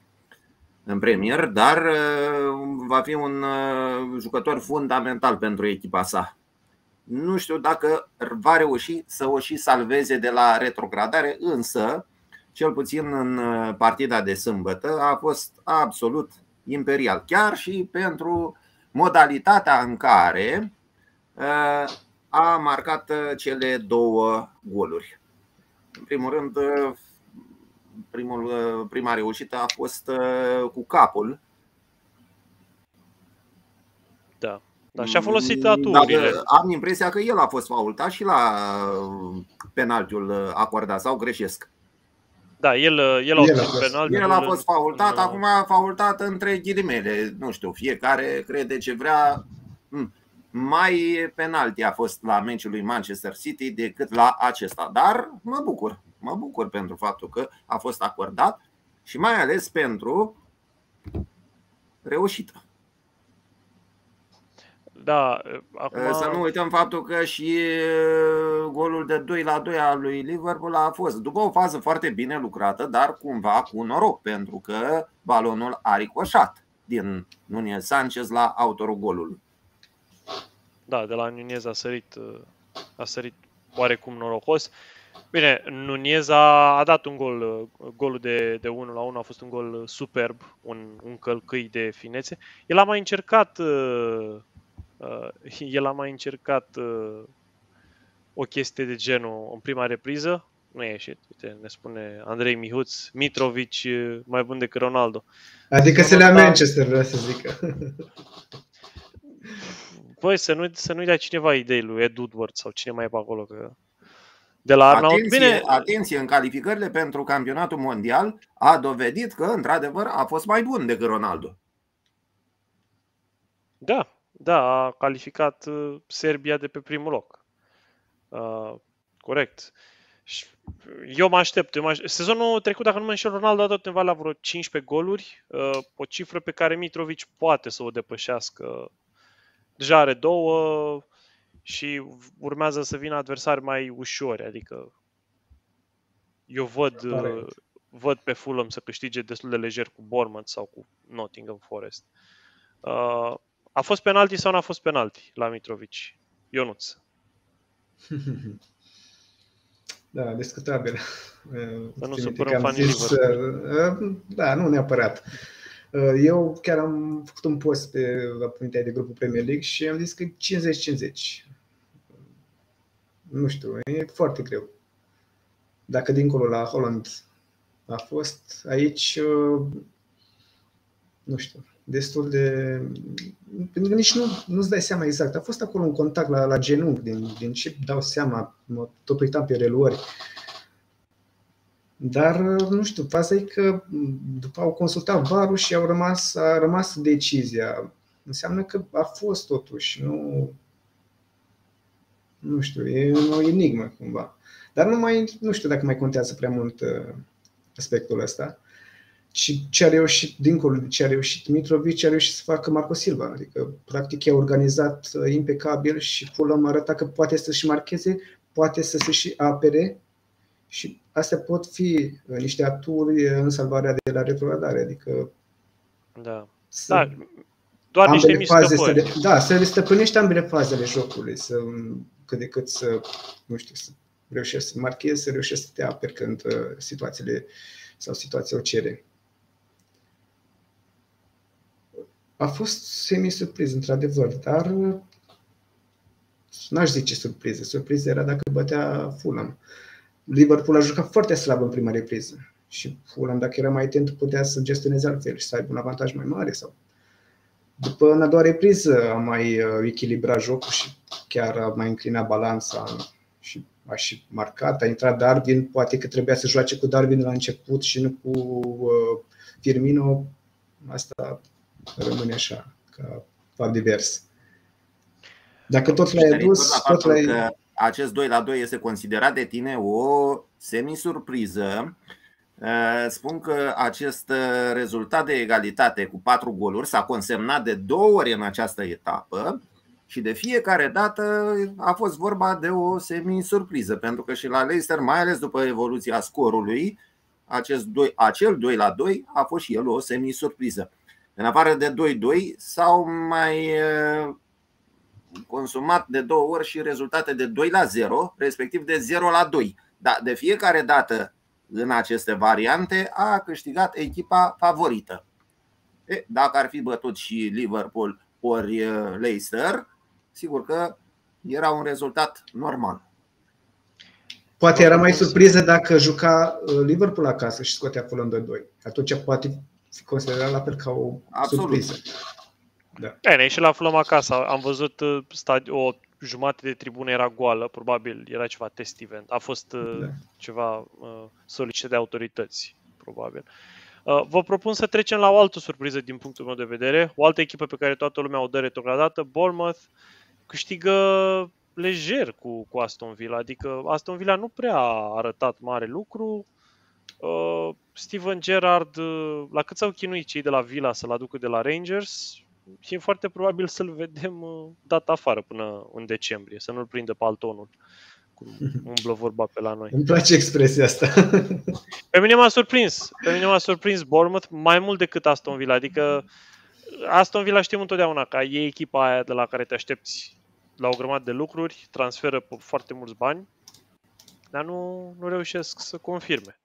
S3: în premier, dar uh, va fi un uh, jucător fundamental pentru echipa sa. Nu știu dacă va reuși să o și salveze de la retrogradare, însă cel puțin în partida de sâmbătă, a fost absolut imperial. Chiar și pentru modalitatea în care a marcat cele două goluri. În primul rând, primul, prima reușită a fost cu capul.
S1: Da. Da, și a folosit aturile.
S3: Dar am impresia că el a fost faultat și la penaltiul acordat sau greșesc.
S1: Da, el, el a obținut penalti.
S3: El a fost faultat, în... acum a faultat între ghilimele. Nu știu, fiecare crede ce vrea. Hmm. Mai penalti a fost la meciul lui Manchester City decât la acesta. Dar mă bucur. Mă bucur pentru faptul că a fost acordat și mai ales pentru reușită.
S1: Da, acum...
S3: Să nu uităm faptul că și golul de 2 la 2 al lui Liverpool a fost după o fază foarte bine lucrată, dar cumva cu noroc, pentru că balonul a ricoșat din Nunez Sanchez la autorul golului.
S1: Da, de la Nunez a sărit, a sărit oarecum norocos. Bine, Nunez a, a dat un gol, golul de, de 1 la 1 a fost un gol superb, un, un călcâi de finețe. El a mai încercat Uh, el a mai încercat uh, o chestie de genul în prima repriză, nu e ieșit. Uite, ne spune Andrei Mihuț, Mitrovic mai bun decât Ronaldo.
S2: Adică se le Manchester, vreau să zică. [laughs]
S1: Băi, să nu, să nu-i dea cineva idei lui Ed Woodward sau cine mai e pe acolo. Că... De la Arnaud,
S3: atenție, bine... atenție, în calificările pentru campionatul mondial a dovedit că, într-adevăr, a fost mai bun decât Ronaldo.
S1: Da, da, a calificat uh, Serbia de pe primul loc. Uh, corect. Eu mă aștept. Eu mă aștept. Sezonul trecut, dacă nu mă înșel, Ronaldo a dat undeva la vreo 15 goluri, uh, o cifră pe care Mitrovic poate să o depășească. Deja are două și urmează să vină adversari mai ușori, adică eu văd, uh, văd pe Fulham să câștige destul de lejer cu Bournemouth sau cu Nottingham Forest. Uh, a fost penalti sau n-a fost penalti la Mitrovic? Ionuț. [laughs]
S2: Da, discutabil.
S1: Să nu supărăm fanii zis, uh,
S2: Da, nu neapărat. Uh, eu chiar am făcut un post pe la de grupul Premier League și am zis că 50-50. Nu știu, e foarte greu. Dacă dincolo la Holland a fost, aici uh, nu știu, destul de... Pentru că nici nu, nu-ți dai seama exact. A fost acolo un contact la, la genunchi, din, din ce dau seama, mă tot uitam pe reluări. Dar, nu știu, faza e că după au consultat varul și au rămas, a rămas decizia. Înseamnă că a fost totuși, nu... Nu știu, e o enigmă cumva. Dar nu mai, nu știu dacă mai contează prea mult uh, aspectul ăsta și ce a reușit, dincolo de ce a reușit Mitrovic, a reușit să facă Marco Silva. Adică, practic, i-a organizat uh, impecabil și Fulham arăta că poate să și marcheze, poate să se și apere și astea pot fi uh, niște aturi uh, în salvarea de la retrogradare. Adică
S1: da. da. Doar niște faze
S2: să le, Da, să le stăpânești ambele fazele jocului, să, cât de cât să, nu știu, să reușești să marchezi, să reușești să te aperi când situațiile sau situația o cere. a fost semi-surpriză, într-adevăr, dar n-aș zice surpriză. Surpriză era dacă bătea Fulham. Liverpool a jucat foarte slab în prima repriză și Fulham, dacă era mai atent, putea să gestioneze altfel și să aibă un avantaj mai mare. sau După în a doua repriză a mai uh, echilibrat jocul și chiar a mai înclinat balanța și a și marcat. A intrat Darwin, poate că trebuia să joace cu Darwin la început și nu cu uh, Firmino. Asta rămâne așa, ca fapt divers. Dacă tot l-ai adus, tot l-ai...
S3: Acest 2 la 2 este considerat de tine o semi-surpriză. Uh, spun că acest uh, rezultat de egalitate cu 4 goluri s-a consemnat de două ori în această etapă și de fiecare dată a fost vorba de o semi-surpriză, pentru că și la Leicester, mai ales după evoluția scorului, acest 2, acel 2 la 2 a fost și el o semi-surpriză. În afară de 2-2 s-au mai consumat de două ori și rezultate de 2 la 0, respectiv de 0 la 2. Dar de fiecare dată în aceste variante a câștigat echipa favorită. E, dacă ar fi bătut și Liverpool ori Leicester, sigur că era un rezultat normal.
S2: Poate era mai surpriză dacă juca Liverpool acasă și scotea Fulham 2-2. Atunci poate fi considerat la fel ca o Absolut. surpriză.
S1: Da. Bine, și la Fulham acasă am văzut o jumătate de tribună era goală, probabil era ceva test event. A fost da. ceva uh, solicitat de autorități, probabil. Uh, vă propun să trecem la o altă surpriză din punctul meu de vedere. O altă echipă pe care toată lumea o dă retrogradată, Bournemouth, câștigă lejer cu, cu Aston Villa. Adică Aston Villa nu prea a arătat mare lucru. Uh, Steven Gerrard, uh, la cât s-au chinuit cei de la Villa să-l aducă de la Rangers, e foarte probabil să-l vedem uh, dat afară până în decembrie, să nu-l prindă paltonul cum [laughs] umblă vorba pe la noi.
S2: Îmi place expresia asta.
S1: Pe mine m-a surprins. Pe mine m-a surprins Bournemouth mai mult decât Aston Villa. Adică Aston Villa știm întotdeauna că e echipa aia de la care te aștepți la o grămadă de lucruri, transferă foarte mulți bani, dar nu, nu reușesc să confirme.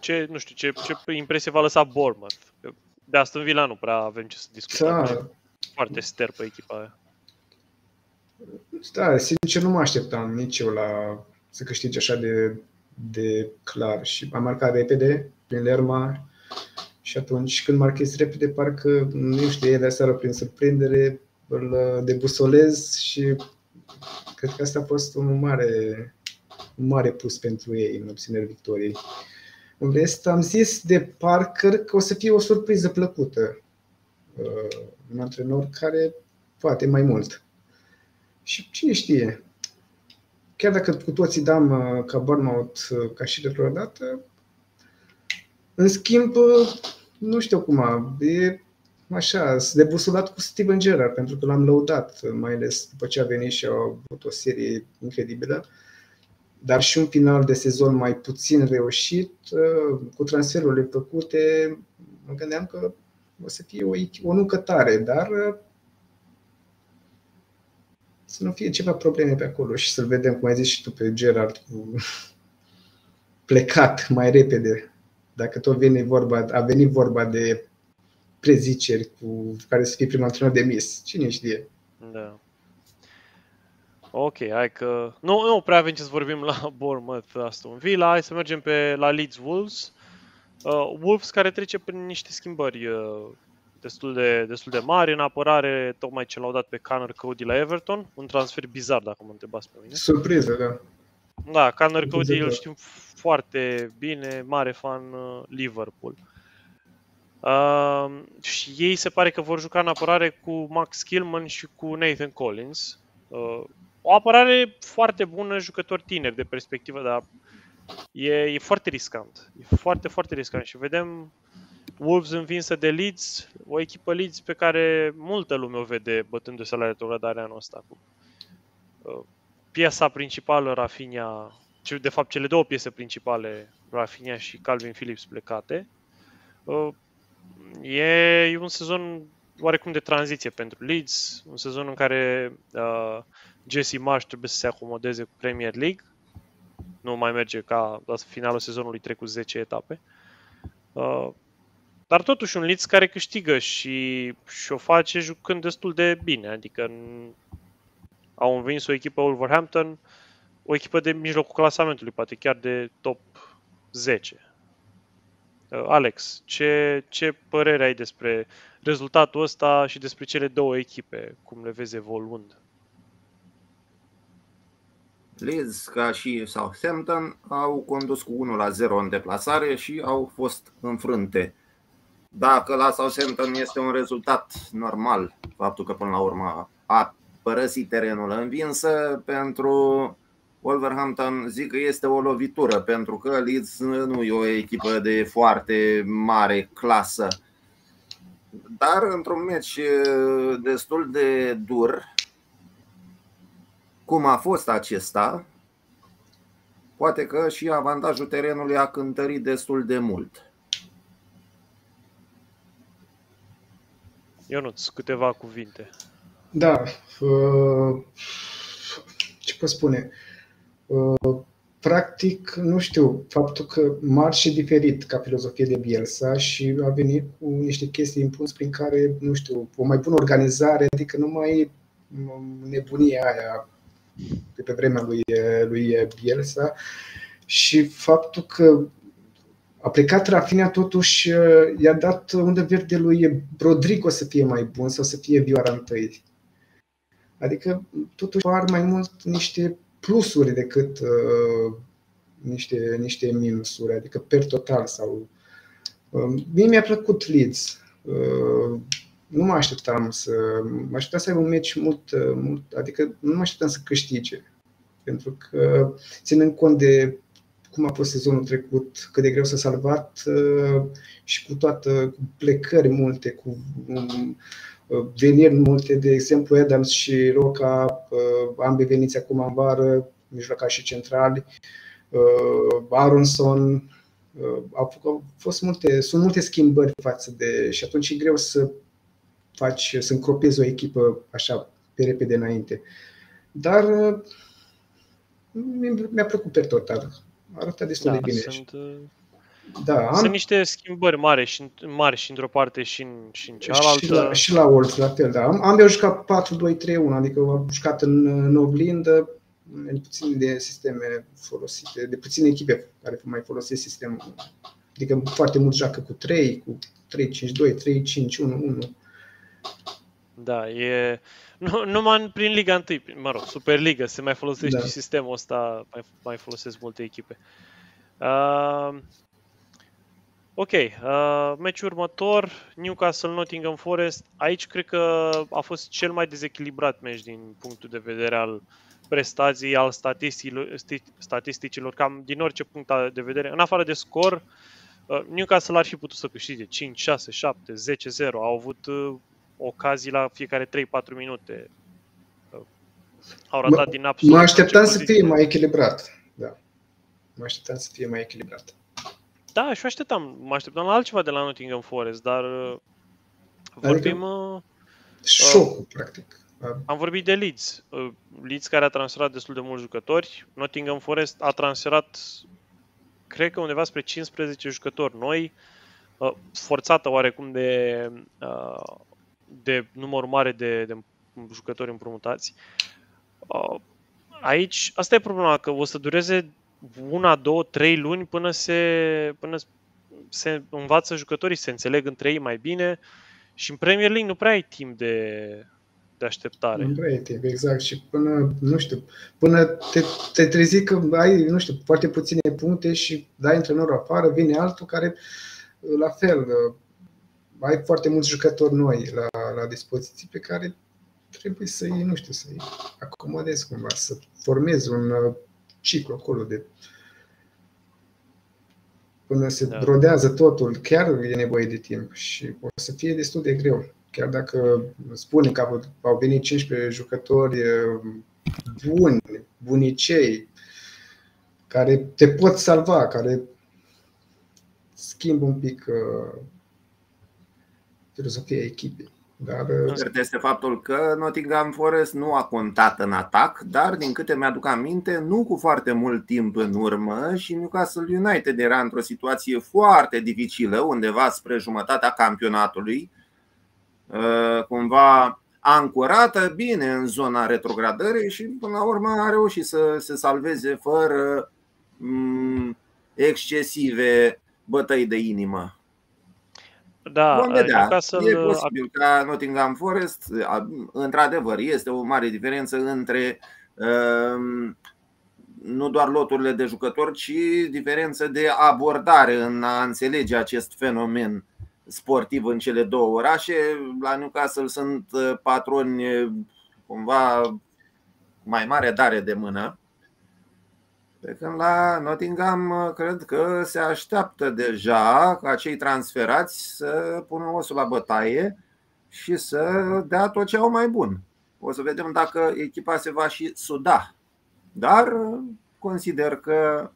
S1: Ce, nu știu, ce, ce impresie va lăsa Bournemouth? De Aston Villa nu prea avem ce să discutăm. Da. Foarte ster pe echipa aia.
S2: Da, sincer nu mă așteptam nici eu la să câștige așa de, de clar și am marcat repede prin Lerma și atunci când marchezi repede parcă, nu știu, ele seara prin surprindere, îl debusolez și cred că asta a fost un mare, un mare plus pentru ei în obținerea victoriei. În rest, am zis de Parker că o să fie o surpriză plăcută. Uh, un antrenor care poate mai mult. Și cine știe, chiar dacă cu toții dam uh, ca burnout uh, ca și de dată, în schimb, nu știu cum, e așa, sunt debusulat cu Steven Gerrard, pentru că l-am lăudat, mai ales după ce a venit și a avut o serie incredibilă dar și un final de sezon mai puțin reușit, uh, cu transferurile făcute, mă gândeam că o să fie o, o nucă tare, dar uh, să nu fie ceva probleme pe acolo și să-l vedem, cum ai zis și tu pe Gerard, cu [laughs] plecat mai repede. Dacă tot vine vorba, a venit vorba de preziceri cu care să fie primul antrenor de mis. Cine știe? Da.
S1: Ok, hai că... Nu, nu prea avem ce să vorbim la [laughs] Bournemouth Aston Villa, hai să mergem pe la Leeds Wolves. Uh, Wolves care trece prin niște schimbări uh, destul, de, destul de mari în apărare, tocmai ce l-au dat pe Connor Cody la Everton, un transfer bizar dacă mă întrebați pe mine.
S2: Surpriză, da.
S1: Da, Connor Cody îl știm foarte bine, mare fan uh, Liverpool. Uh, și ei se pare că vor juca în apărare cu Max Killman și cu Nathan Collins. Uh, o apărare foarte bună, jucători tineri de perspectivă, dar e, e foarte riscant. E foarte, foarte riscant și vedem Wolves învinsă de Leeds, o echipă Leeds pe care multă lume o vede bătându-se la retrogradarea anul ăsta. Uh, piesa principală, Rafinha, de fapt cele două piese principale, Rafinha și Calvin Phillips plecate. Uh, e un sezon oarecum de tranziție pentru Leeds, un sezon în care uh, Jesse Marsh trebuie să se acomodeze cu Premier League. Nu mai merge ca la finalul sezonului trecut 10 etape. Uh, dar totuși un Leeds care câștigă și, și o face jucând destul de bine. Adică au învins o echipă Wolverhampton, o echipă de mijlocul clasamentului, poate chiar de top 10. Uh, Alex, ce, ce părere ai despre rezultatul ăsta și despre cele două echipe, cum le vezi evoluând?
S3: Leeds, ca și Southampton, au condus cu 1 la 0 în deplasare și au fost înfrânte. Dacă la Southampton este un rezultat normal, faptul că până la urmă a părăsit terenul învinsă, pentru Wolverhampton zic că este o lovitură, pentru că Leeds nu e o echipă de foarte mare clasă. Dar într-un meci destul de dur, cum a fost acesta, poate că și avantajul terenului a cântărit destul de mult.
S1: Ionuț, câteva cuvinte.
S2: Da. Uh, ce pot spune? Uh, practic, nu știu, faptul că marșe diferit ca filozofie de Bielsa și a venit cu niște chestii impus prin care, nu știu, o mai bună organizare, adică nu mai nebunia aia de pe vremea lui, lui Bielsa și faptul că a plecat Rafinha totuși i-a dat unde verde lui Rodrigo să fie mai bun sau să fie vioara întâi. Adică totuși par mai mult niște plusuri decât uh, niște, niște minusuri, adică per total sau uh, Mie mi-a plăcut Leeds. Uh, nu mă așteptam să. Mă așteptam să aibă un meci mult, uh, mult, adică nu mă așteptam să câștige. Pentru că, ținând cont de cum a fost sezonul trecut, cât de greu s-a salvat uh, și cu toată cu plecări multe, cu um, veniri multe, de exemplu Adams și Roca, uh, ambii veniți acum în vară, și centrali, uh, Aronson, au fost multe, sunt multe schimbări față de. și atunci e greu să faci, să încropezi o echipă așa pe repede înainte. Dar mi-a plăcut pe total. Arată destul
S1: da,
S2: de bine.
S1: Sunt,
S2: da, am...
S1: sunt niște schimbări mari și, mari și într-o parte și în, și în cealaltă.
S2: Și la, și la Wolves, la fel, da. Am, am jucat 4-2-3-1, adică am jucat în, în oglindă, în puțin de sisteme folosite, de puține echipe care mai folosesc sistemul. Adică foarte mult joacă cu 3, cu 3-5-2, 3-5-1-1.
S1: Da, e... Nu, numai prin Liga 1, mă rog, Superliga, se mai folosește da. și sistemul ăsta, mai, mai folosesc multe echipe. Uh, ok, uh, meciul următor, Newcastle-Nottingham Forest. Aici cred că a fost cel mai dezechilibrat meci din punctul de vedere al prestației, al statisticilor, statisticilor cam din orice punct de vedere. În afară de scor, uh, Newcastle ar fi putut să câștige 5, 6, 7, 10-0. Au avut uh, ocazii la fiecare 3-4 minute. Au ratat
S2: mă,
S1: din absolut.
S2: Mă așteptam să fie mai echilibrat. Da. Mă așteptam să fie mai echilibrat.
S1: Da, și așteptam. Mă așteptam la altceva de la Nottingham Forest, dar uh, vorbim... Adică,
S2: șocul, uh, practic.
S1: Am vorbit de Leeds. Uh, Leeds care a transferat destul de mulți jucători. Nottingham Forest a transferat, cred că undeva spre 15 jucători noi, uh, forțată oarecum de uh, de număr mare de, de jucători împrumutați. Uh, aici, asta e problema, că o să dureze una, două, trei luni până se, până se învață jucătorii, se înțeleg între ei mai bine și în Premier League nu prea ai timp de, de așteptare.
S2: Nu prea ai timp, exact. Și până, nu știu, până te, te trezi că ai, nu știu, foarte puține puncte și dai antrenorul afară, vine altul care, la fel, ai foarte mulți jucători noi la, la dispoziție pe care trebuie să-i, nu știu, să-i acomodezi cumva, să formezi un uh, ciclu acolo de până se da. rodează totul, chiar e nevoie de timp și o să fie destul de greu. Chiar dacă spune că au venit 15 jucători uh, buni, bunicei, care te pot salva, care schimbă un pic uh, filozofia echipei. Dar...
S3: Uh, Cert este faptul că Nottingham Forest nu a contat în atac, dar din câte mi-aduc aminte, nu cu foarte mult timp în urmă și Newcastle United era într-o situație foarte dificilă, undeva spre jumătatea campionatului, uh, cumva ancorată bine în zona retrogradării și până la urmă a reușit să se salveze fără mm, excesive bătăi de inimă.
S1: Da,
S3: Vom vedea. E posibil ca Nottingham Forest, într-adevăr, este o mare diferență între um, nu doar loturile de jucători, ci diferență de abordare în a înțelege acest fenomen sportiv în cele două orașe. La Newcastle sunt uh, patroni cumva mai mare dare de mână pe când la Nottingham cred că se așteaptă deja ca cei transferați să pună osul la bătaie și să dea tot ce au mai bun. O să vedem dacă echipa se va și suda. Dar consider că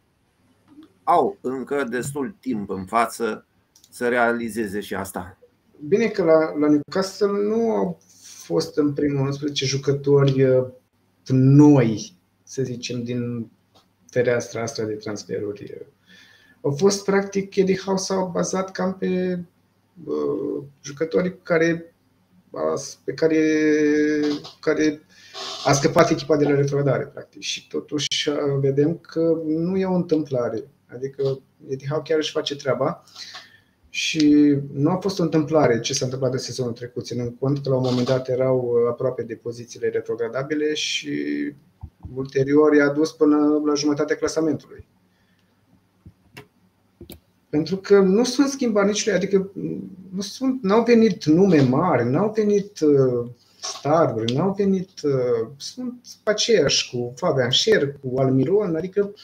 S3: au încă destul timp în față să realizeze și asta.
S2: Bine că la, la Newcastle nu au fost în primul 11 jucători uh, noi, să zicem, din fereastra asta de transferuri. Au fost, practic, Eddie House s-au bazat cam pe uh, jucătorii care, pe care, care a scăpat echipa de la retrogradare, practic. Și totuși vedem că nu e o întâmplare. Adică Eddie Howe chiar își face treaba și nu a fost o întâmplare ce s-a întâmplat în sezonul trecut, ținând cont că la un moment dat erau aproape de pozițiile retrogradabile și ulterior i-a dus până la jumătatea clasamentului. Pentru că nu sunt schimbat nici adică nu sunt, n-au venit nume mari, n-au venit uh, staruri, n-au venit, uh, sunt aceiași cu Fabian Scher, cu Almiron, adică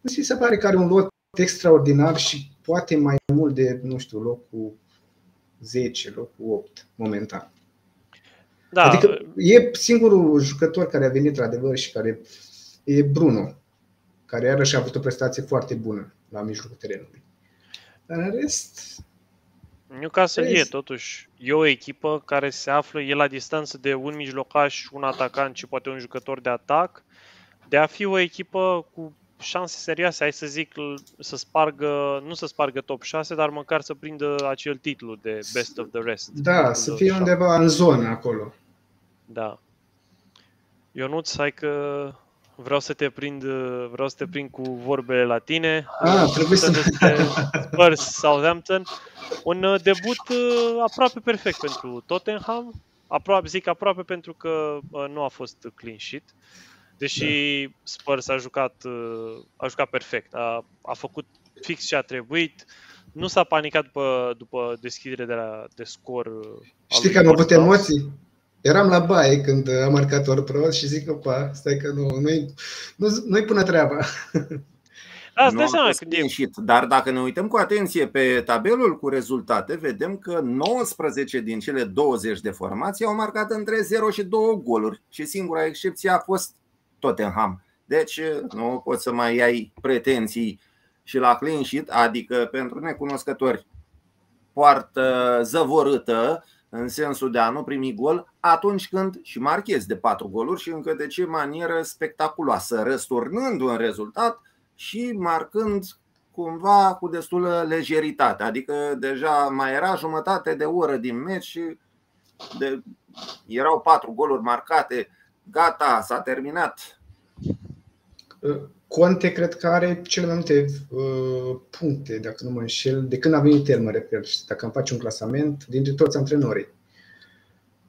S2: nu se pare că are un lot extraordinar și poate mai mult de, nu știu, locul 10, locul 8 momentan. Da. Adică e singurul jucător care a venit într-adevăr și care e Bruno, care iarăși a avut o prestație foarte bună la mijlocul terenului. Dar în rest...
S1: Newcastle e totuși e o echipă care se află, e la distanță de un mijlocaș, un atacant și poate un jucător de atac, de a fi o echipă cu șanse serioase, hai să zic, să spargă, nu să spargă top 6, dar măcar să prindă acel titlu de best of the rest.
S2: Da, să fie undeva în zonă acolo.
S1: Da. Ionuț, hai că vreau să te prind, vreau să te prind cu vorbele la tine.
S2: Ah, trebuie să...
S1: Spurs Southampton. Un uh, debut uh, aproape perfect pentru Tottenham. Aproape, zic aproape pentru că uh, nu a fost clean sheet. Deși da. Spurs a jucat, a jucat perfect. A, a făcut fix ce a trebuit. Nu s-a panicat după, după deschidere de, la, de scor.
S2: Știi că am avut emoții? Eram la baie când am marcat ori prost și zic, opa, stai că nu, nu-i, nu, nu-i până treaba.
S1: Da, nu seama când e...
S3: Dar dacă ne uităm cu atenție pe tabelul cu rezultate, vedem că 19 din cele 20 de formații au marcat între 0 și 2 goluri și singura excepție a fost Tottenham. Deci nu poți să mai ai pretenții și la clean sheet, adică pentru necunoscători poartă zăvorâtă în sensul de a nu primi gol atunci când și marchezi de 4 goluri și încă de ce manieră spectaculoasă, răsturnând un rezultat și marcând cumva cu destulă lejeritate. Adică deja mai era jumătate de oră din meci și de, erau patru goluri marcate, gata, s-a terminat.
S2: Conte cred că are cele mai multe uh, puncte, dacă nu mă înșel, de când a venit el, mă refer. Dacă am face un clasament, dintre toți antrenorii.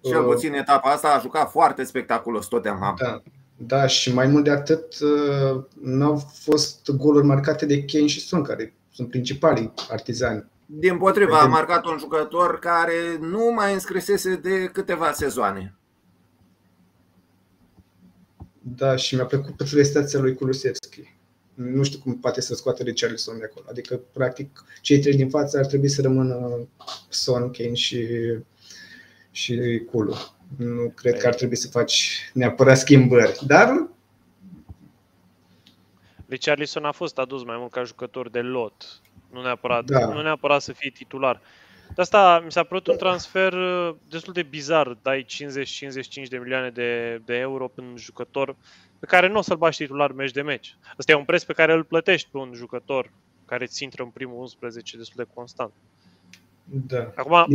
S3: Cel uh, puțin etapa asta a jucat foarte spectaculos Tottenham.
S2: Da, da, și mai mult de atât, uh, n-au fost goluri marcate de Kane și Son, care sunt principalii artizani.
S3: Din potriva, a marcat un jucător care nu mai înscrisese de câteva sezoane.
S2: Da, și mi-a plăcut prestația lui Kulusevski. Nu știu cum poate să scoată Richarlison de acolo. Adică, practic, cei trei din față ar trebui să rămână Son, Kane și, și Kulu. Nu cred că ar trebui să faci neapărat schimbări, dar
S1: Richarlison a fost adus mai mult ca jucător de lot, nu neapărat, da. nu neapărat să fie titular. De asta mi s-a părut un transfer uh, destul de bizar. Dai 50-55 de milioane de, de euro pe un jucător pe care nu o să-l bași titular meci de meci. Asta e un preț pe care îl plătești pe un jucător care ți intră în primul 11 destul de constant.
S2: Da.
S1: Acum,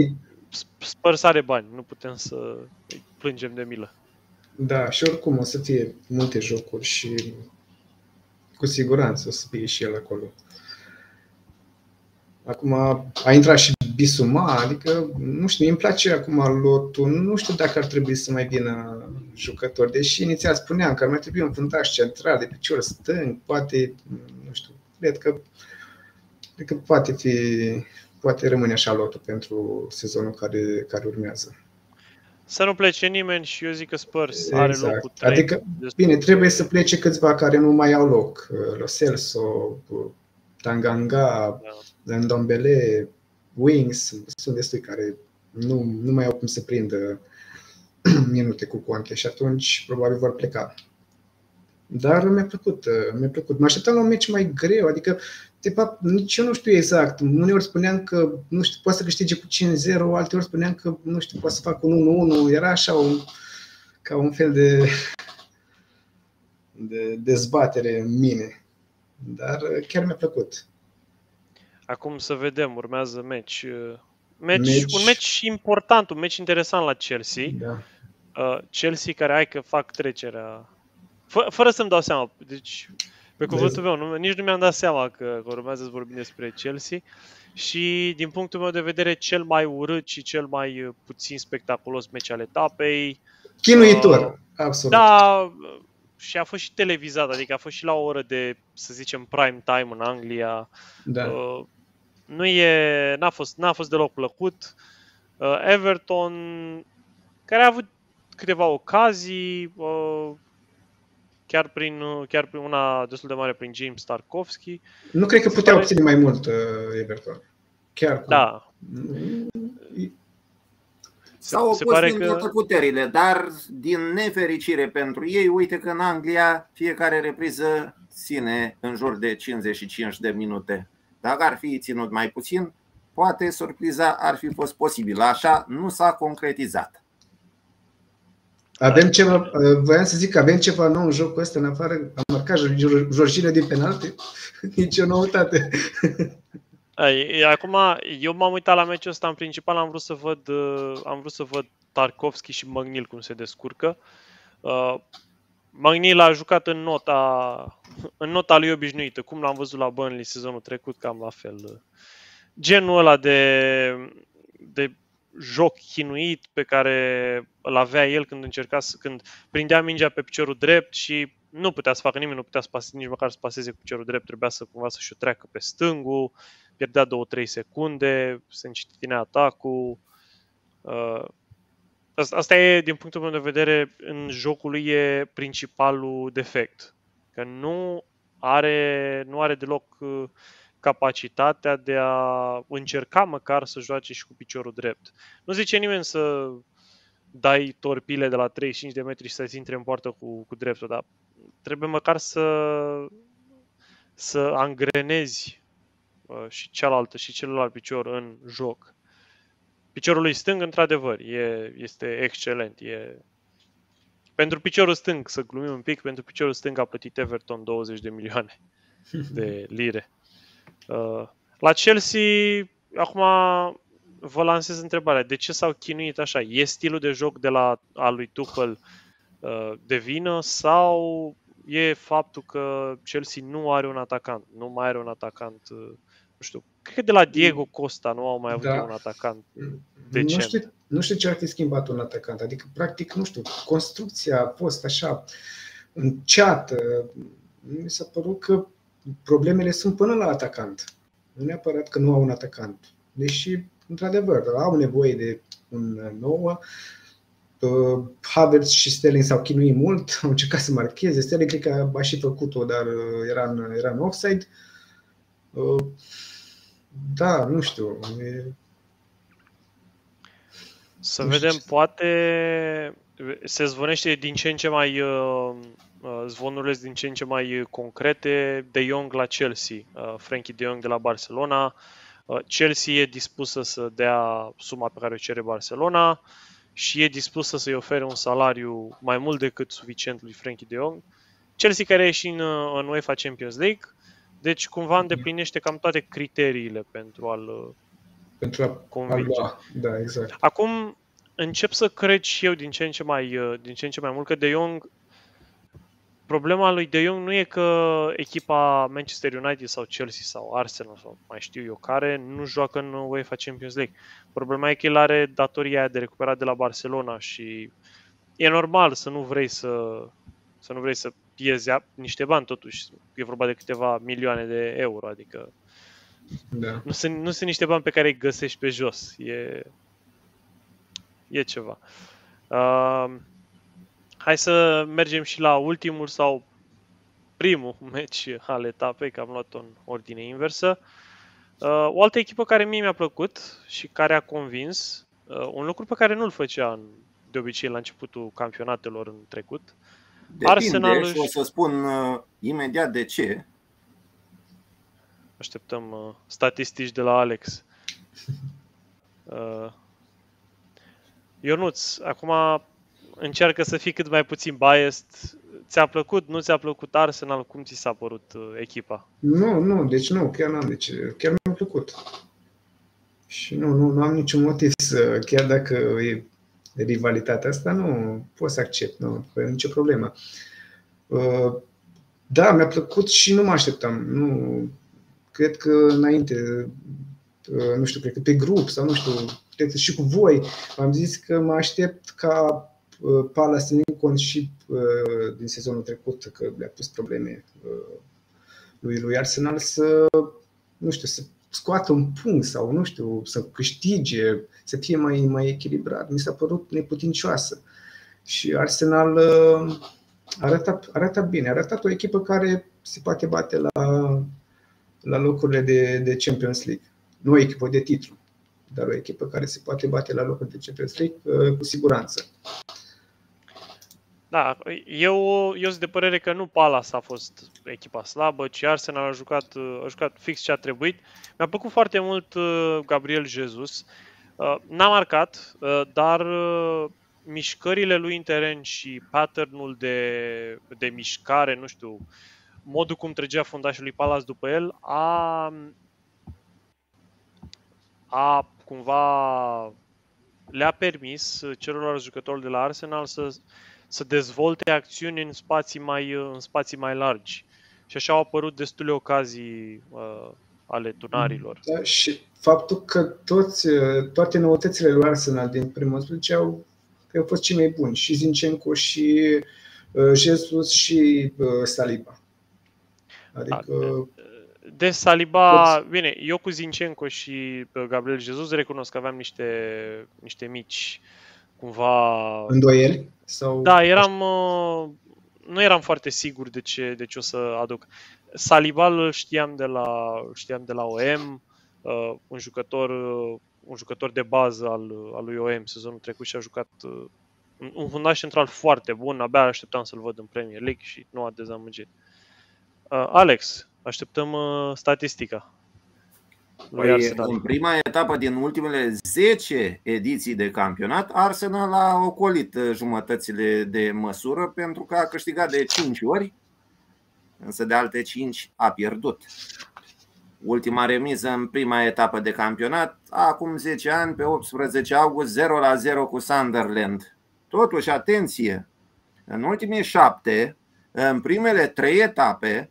S1: Spurs are bani, nu putem să plângem de milă.
S2: Da, și oricum o să fie multe jocuri și cu siguranță o să fie și el acolo. Acum a intrat și Bisuma, adică, nu știu, îmi place acum lotul, nu știu dacă ar trebui să mai vină jucători, deși inițial spuneam că ar mai trebui un fundaș central de picior stâng, poate, nu știu, cred că, cred că poate fi poate rămâne așa lotul pentru sezonul care, care urmează.
S1: Să nu plece nimeni și eu zic că Spurs exact. are locul 3.
S2: Adică, bine, trebuie să plece câțiva care nu mai au loc. Lo Celso, Tanganga, da. Ndombele, Wings, sunt destui care nu, nu mai au cum să prindă [clears throat] minute cu Conte și atunci probabil vor pleca. Dar mi-a plăcut, mi-a plăcut. Mă așteptam la un meci mai greu, adică de fapt, nici eu nu știu exact. Uneori spuneam că, nu știu, poate să câștige cu 5-0, alteori spuneam că, nu știu, poate să facă un 1-1. Era așa un, ca un fel de, [laughs] de dezbatere în mine. dar chiar mi-a plăcut.
S1: Acum să vedem, urmează meci. Match, match. Un meci important, un meci interesant la Chelsea.
S2: Da.
S1: Uh, Chelsea care hai că fac trecerea. Fă, fără să-mi dau seama. Deci, pe cuvântul meu, nu, nici nu mi-am dat seama că, că urmează să vorbim despre Chelsea. Și din punctul meu de vedere, cel mai urât și cel mai uh, puțin spectaculos meci al etapei.
S2: Chinuitor, uh, absolut.
S1: Da, și a fost și televizat, adică a fost și la o oră de, să zicem, prime time în Anglia.
S2: Da. Uh,
S1: nu e, n-a fost, n-a fost deloc plăcut. Uh, Everton, care a avut câteva ocazii, uh, chiar prin, uh, chiar prin una destul de mare prin James Tarkovsky.
S2: Nu cred că putea pare... obține mai mult uh, Everton. Chiar cu...
S1: Da.
S3: S-au opus pare din că... toate puterile, dar din nefericire pentru ei, uite că în Anglia fiecare repriză ține în jur de 55 de minute. Dacă ar fi ținut mai puțin, poate surpriza ar fi fost posibilă. Așa nu s-a concretizat.
S2: Avem ceva, voiam să zic că avem ceva nou în jocul ăsta, în afară, am marcat Jorginho din penalti, [laughs] nici o noutate. [laughs]
S1: Acum, eu m-am uitat la meciul ăsta, în principal am vrut să văd, am vrut să văd Tarkovski și Magnil cum se descurcă. Uh, Magnil a jucat în nota, în nota lui obișnuită, cum l-am văzut la Burnley sezonul trecut, cam la fel. Genul ăla de, de joc chinuit pe care îl avea el când încerca să, când prindea mingea pe piciorul drept și nu putea să facă nimic, nu putea să pase, nici măcar să paseze cu piciorul drept, trebuia să cumva să-și o treacă pe stângul, pierdea 2-3 secunde, se încetinea atacul. Uh, Asta e, din punctul meu de vedere, în jocul lui e principalul defect. Că nu are, nu are deloc uh, capacitatea de a încerca măcar să joace și cu piciorul drept. Nu zice nimeni să dai torpile de la 35 de metri și să-ți intre în poartă cu, cu dreptul, dar trebuie măcar să, să angrenezi uh, și cealaltă și celălalt picior în joc. Piciorul lui stâng, într-adevăr, e, este excelent. E... Pentru piciorul stâng, să glumim un pic, pentru piciorul stâng a plătit Everton 20 de milioane [laughs] de lire. Uh, la Chelsea, acum vă lansez întrebarea, de ce s-au chinuit așa? E stilul de joc de la al lui Tuchel uh, de vină sau e faptul că Chelsea nu are un atacant, nu mai are un atacant uh, nu știu, cred că de la Diego Costa nu au mai avut da. un atacant decent.
S2: Nu știu, nu știu ce ar fi schimbat un atacant, adică practic, nu știu, construcția a fost așa înceată. Mi s-a părut că problemele sunt până la atacant. Nu neapărat că nu au un atacant. Deși, într-adevăr, au nevoie de un nou. Uh, Havertz și Sterling s-au chinuit mult, au încercat să marcheze. Sterling cred că a și făcut-o, dar uh, era în, era în offside. Uh, da, nu știu. E...
S1: Să nu vedem, știu. poate se zvonește din ce în ce mai uh, uh zvonurile din ce în ce mai concrete de Young la Chelsea, uh, Frankie de Jong de la Barcelona. Uh, Chelsea e dispusă să dea suma pe care o cere Barcelona și e dispusă să-i ofere un salariu mai mult decât suficient lui Frankie de Jong. Chelsea care e și în, uh, în UEFA Champions League, deci cumva îndeplinește cam toate criteriile pentru a-l
S2: pentru a convinge. A da, exact.
S1: Acum încep să cred și eu din ce în ce mai, din ce în ce mai mult că De Jong problema lui De Jong nu e că echipa Manchester United sau Chelsea sau Arsenal sau mai știu eu care nu joacă în UEFA Champions League. Problema e că el are datoria de recuperat de la Barcelona și e normal să nu vrei să, să nu vrei să pierzi niște bani totuși. E vorba de câteva milioane de euro, adică
S2: da.
S1: nu, sunt, nu sunt niște bani pe care îi găsești pe jos. E, e ceva. Uh, hai să mergem și la ultimul sau primul meci al etapei, că am luat-o în ordine inversă. Uh, o altă echipă care mie mi-a plăcut și care a convins, uh, un lucru pe care nu-l făcea în, de obicei la începutul campionatelor în trecut,
S3: Depinde Arsenal și o să spun uh, imediat de ce.
S1: Așteptăm uh, statistici de la Alex. [laughs] Uh, Ionuț, acum încearcă să fii cât mai puțin biased. ți-a plăcut, nu ți-a plăcut Arsenal? Cum ți s-a părut uh, echipa?
S2: Nu, nu, deci nu, chiar n-am, deci chiar mi-a plăcut. Și nu, nu, nu am niciun motiv să, chiar dacă e rivalitatea asta, nu pot să accept, nu, fără nicio problemă. Uh, da, mi-a plăcut și nu mă așteptam. Nu, cred că înainte, uh, nu știu, cred că pe grup sau nu știu, cred că și cu voi, am zis că mă aștept ca uh, Palace ținând cont și din sezonul trecut că le-a pus probleme lui, lui Arsenal să, nu știu, să scoată un punct sau, nu știu, să câștige, să fie mai, mai echilibrat. Mi s-a părut neputincioasă. Și Arsenal arată, arată bine, a arătat o echipă care se poate bate la, la locurile de, de Champions League. Nu o echipă de titlu, dar o echipă care se poate bate la locuri de Champions League uh, cu siguranță.
S1: Da, eu, eu sunt de părere că nu Palace a fost echipa slabă, ci Arsenal a jucat, a jucat fix ce a trebuit. Mi-a plăcut foarte mult uh, Gabriel Jesus. Uh, n-a marcat, dar mișcările lui în teren și patternul de, de mișcare, nu știu, modul cum trăgea fundașul lui Palace după el, a, a cumva le-a permis celorlalți jucători de la Arsenal să, să dezvolte acțiuni în spații mai, în spații mai largi. Și așa au apărut destule ocazii uh, ale tunarilor.
S2: Da, și faptul că toți, toate noutățile lui Arsenal din primul 10 au că au fost cei mai buni, și Zinchenko, și uh, Jesus, și uh, Saliba.
S1: Adică... De Saliba, toți... bine, eu cu Zinchenko și uh, Gabriel Jesus recunosc că aveam niște, niște mici cumva...
S2: Îndoieli? Sau...
S1: Da, eram, nu eram foarte sigur de ce, de ce o să aduc. Saliba îl știam de la, știam de la OM, un jucător un jucător de bază al, al lui OM sezonul trecut și a jucat uh, un fundaș central foarte bun, abia așteptam să-l văd în Premier League și nu a dezamăgit. Uh, Alex, așteptăm uh, statistica.
S3: Păi, în prima etapă din ultimele 10 ediții de campionat, Arsenal a ocolit uh, jumătățile de măsură pentru că a câștigat de 5 ori, însă de alte 5 a pierdut ultima remiză în prima etapă de campionat, acum 10 ani, pe 18 august, 0 la 0 cu Sunderland. Totuși, atenție, în ultimii șapte, în primele trei etape,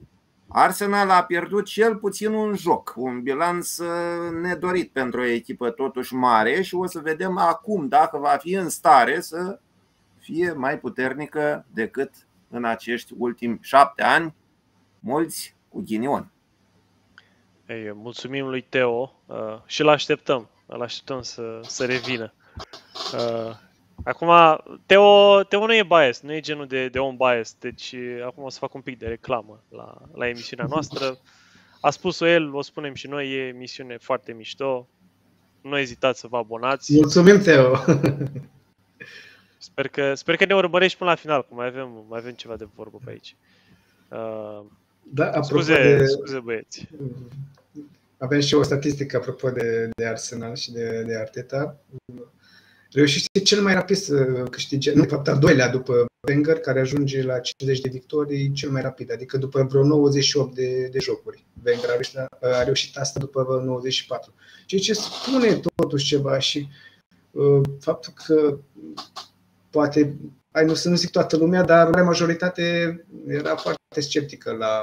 S3: Arsenal a pierdut cel puțin un joc, un bilanț uh, nedorit pentru o echipă totuși mare și o să vedem acum dacă va fi în stare să fie mai puternică decât în acești ultimi șapte ani, mulți cu ghinion.
S1: Ei, mulțumim lui Teo uh, și îl așteptăm. Îl așteptăm să, să revină. Uh, acum, Teo, Teo nu e bias, nu e genul de, de om bias, deci acum o să fac un pic de reclamă la, la emisiunea noastră. A spus-o el, o spunem și noi, e emisiune foarte mișto. Nu ezitați să vă abonați.
S2: Mulțumim, Teo!
S1: Sper că, sper că ne urmărești până la final, că mai avem, mai avem ceva de vorbă pe aici. Uh,
S2: da,
S1: scuze, de... scuze băieți.
S2: Avem și o statistică apropo de, de Arsenal și de, de Arteta. Reușește cel mai rapid să câștige, nu, de fapt al doilea după Wenger, care ajunge la 50 de victorii cel mai rapid, adică după vreo 98 de, de jocuri. Wenger a reușit, a reușit asta după 94. Ceea ce spune totuși ceva și uh, faptul că poate, ai nu să nu zic toată lumea, dar marea majoritate era foarte sceptică la,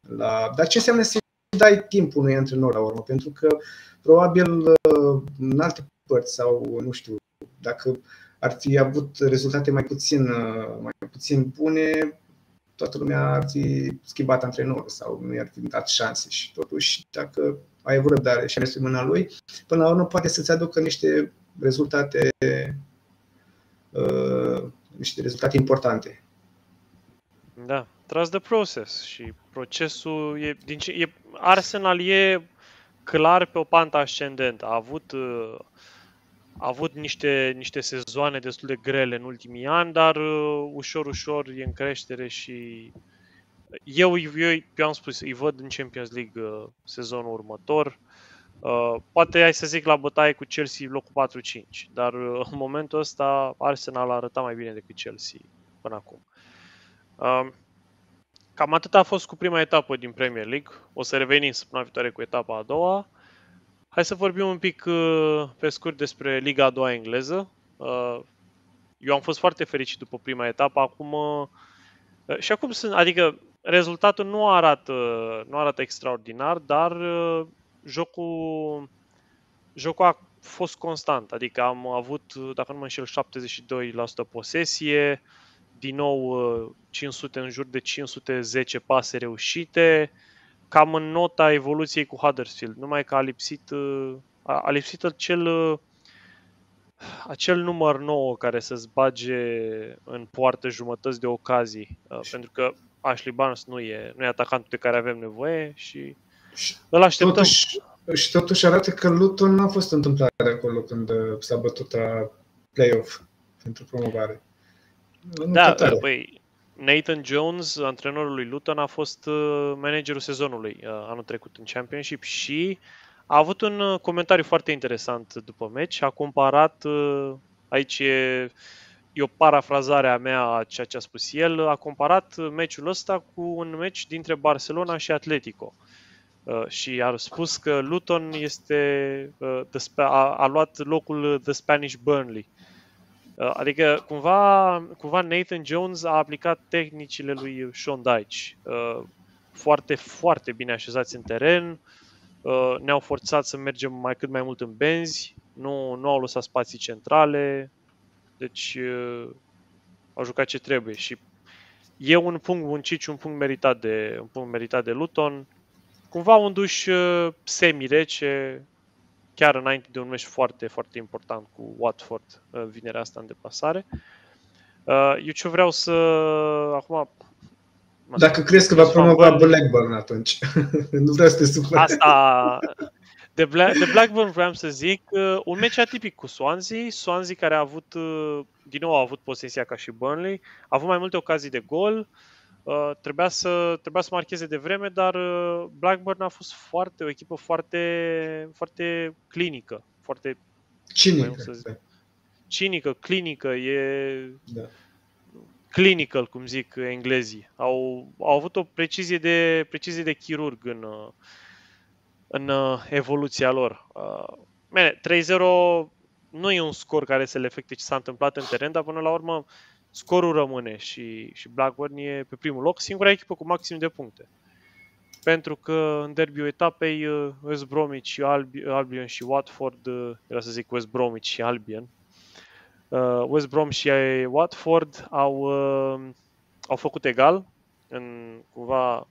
S2: la... Dar ce înseamnă să dai timp unui antrenor la urmă, pentru că probabil uh, în alte părți sau nu știu, dacă ar fi avut rezultate mai puțin, uh, mai puțin bune, toată lumea ar fi schimbat antrenorul sau nu i-ar fi dat șanse și totuși dacă ai avut răbdare și ai mers pe mâna lui, până la urmă poate să-ți aducă niște rezultate uh, niște rezultate importante.
S1: Da, trust the process și procesul e, din ce, e, Arsenal e clar pe o pantă ascendentă. A avut, uh, a avut niște, niște sezoane destul de grele în ultimii ani, dar uh, ușor, ușor e în creștere și eu, eu, eu am spus, îi văd în Champions League uh, sezonul următor. Uh, poate ai să zic la bătaie cu Chelsea locul 4-5, dar uh, în momentul ăsta Arsenal a arătat mai bine decât Chelsea până acum. Um, cam atât a fost cu prima etapă din Premier League. O să revenim săptămâna viitoare cu etapa a doua. Hai să vorbim un pic uh, pe scurt despre Liga a doua engleză. Uh, eu am fost foarte fericit după prima etapă, acum uh, și acum sunt, adică rezultatul nu arată, nu arată extraordinar, dar jocul, jocul a fost constant, adică am avut, dacă nu mă înșel, 72% posesie, din nou 500 în jur de 510 pase reușite, cam în nota evoluției cu Huddersfield, numai că a lipsit, a, a lipsit acel, acel număr nou care să-ți bage în poartă jumătăți de ocazii, pentru că Ashley Barnes nu e, nu e atacantul de care avem nevoie și îl așteptăm.
S2: Totuși, și totuși arată că Luton n-a fost întâmplare acolo când s-a bătut la play-off pentru promovare.
S1: Da, păi, Nathan Jones, antrenorul lui Luton, a fost uh, managerul sezonului uh, anul trecut în Championship și a avut un uh, comentariu foarte interesant după meci. A comparat, aici e, e o parafrazare a mea a ceea ce a spus el, a comparat meciul ăsta cu un meci dintre Barcelona și Atletico. Și a spus că Luton este, a, a luat locul The Spanish Burnley Uh, adică cumva, cumva Nathan Jones a aplicat tehnicile lui Sean Dyche. Uh, foarte, foarte bine așezați în teren, uh, ne-au forțat să mergem mai cât mai mult în benzi, nu, nu au lăsat spații centrale, deci au jucat ce trebuie și e un punct muncit și un punct meritat de, un punct meritat de Luton. Cumva un duș semi-rece, chiar înainte de un meci foarte, foarte important cu Watford uh, vinerea asta în deplasare. Uh, eu ce vreau să... Acum...
S2: Dacă crezi că va promova Blackburn atunci. [laughs] nu vreau să te supăr.
S1: Asta... De, Bla- de Blackburn vreau să zic uh, un meci atipic cu Swansea. Swansea care a avut, din nou a avut posesia ca și Burnley, a avut mai multe ocazii de gol. Uh, Uh, trebuia, să, trebuia să marcheze de vreme, dar uh, Blackburn a fost foarte, o echipă foarte, foarte clinică, foarte
S2: cinică. Să zic.
S1: Cinică, clinică, e da. clinical, cum zic englezii. Au, au avut o precizie de, precizie de chirurg în, uh, în evoluția lor. Bine, 3-0 nu e un scor care să le efecte ce s-a întâmplat în teren, dar până la urmă scorul rămâne și, și Blackburn e pe primul loc, singura echipă cu maxim de puncte. Pentru că în derbiul etapei uh, West Bromwich și Albion și Watford, uh, era să zic West Bromwich și Albion, uh, West Brom și Watford au, au făcut egal în cumva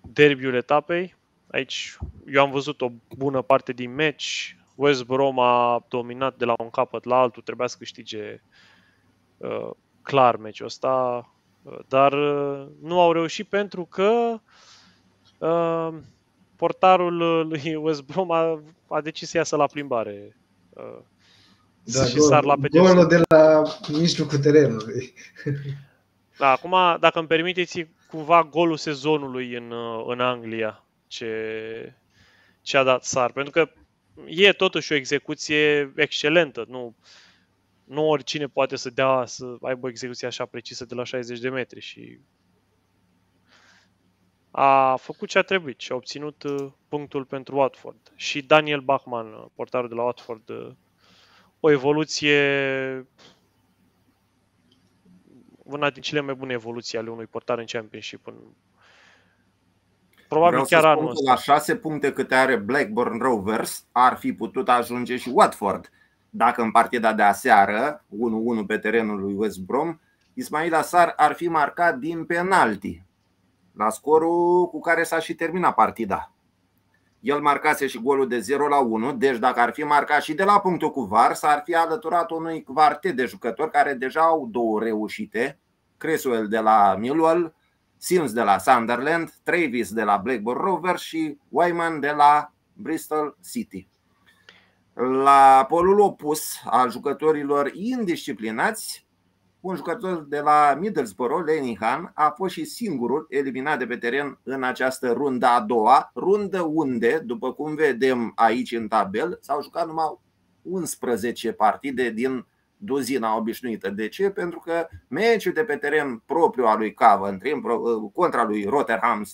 S1: derbiul etapei. Aici eu am văzut o bună parte din meci. West Brom a dominat de la un capăt la altul, trebuia să câștige Uh, clar meciul ăsta, uh, dar uh, nu au reușit pentru că portarul lui [laughs] West Brom a, a decis să iasă la plimbare
S2: da, și gol, sar la Golul de la mijlocul terenului.
S1: Da, acum, dacă îmi permiteți, cumva golul sezonului în, în Anglia ce, ce a dat sar. Pentru că e totuși o execuție excelentă. Nu, nu oricine poate să dea, să aibă o execuție așa precisă de la 60 de metri și a făcut ce a trebuit și a obținut uh, punctul pentru Watford. Și Daniel Bachman, uh, portarul de la Watford, uh, o evoluție una din cele mai bune evoluții ale unui portar în Championship. În...
S3: Probabil Vreau chiar anul ăsta. La șase puncte câte are Blackburn Rovers ar fi putut ajunge și Watford dacă în partida de aseară, 1-1 pe terenul lui West Brom, Ismail Asar ar fi marcat din penalti, la scorul cu care s-a și terminat partida. El marcase și golul de 0 la 1, deci dacă ar fi marcat și de la punctul cu VAR, s-ar fi alăturat unui quartet de jucători care deja au două reușite, Creswell de la Millwall, Sims de la Sunderland, Travis de la Blackburn Rovers și Wyman de la Bristol City. La polul opus al jucătorilor indisciplinați, un jucător de la Middlesbrough, Lenihan, a fost și singurul eliminat de pe teren în această rundă a doua, rundă unde, după cum vedem aici în tabel, s-au jucat numai 11 partide din duzina obișnuită. De ce? Pentru că meciul de pe teren propriu al lui Coventry contra lui Rotherham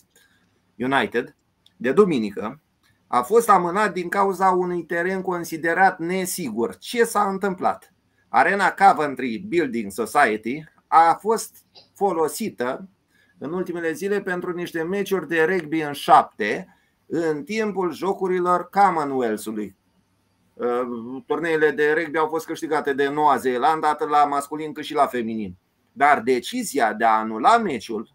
S3: United de duminică a fost amânat din cauza unui teren considerat nesigur. Ce s-a întâmplat? Arena Coventry Building Society a fost folosită în ultimele zile pentru niște meciuri de rugby în șapte în timpul jocurilor Commonwealth-ului. Uh, turneile de rugby au fost câștigate de Noua Zeelandă atât la masculin cât și la feminin. Dar decizia de a anula meciul,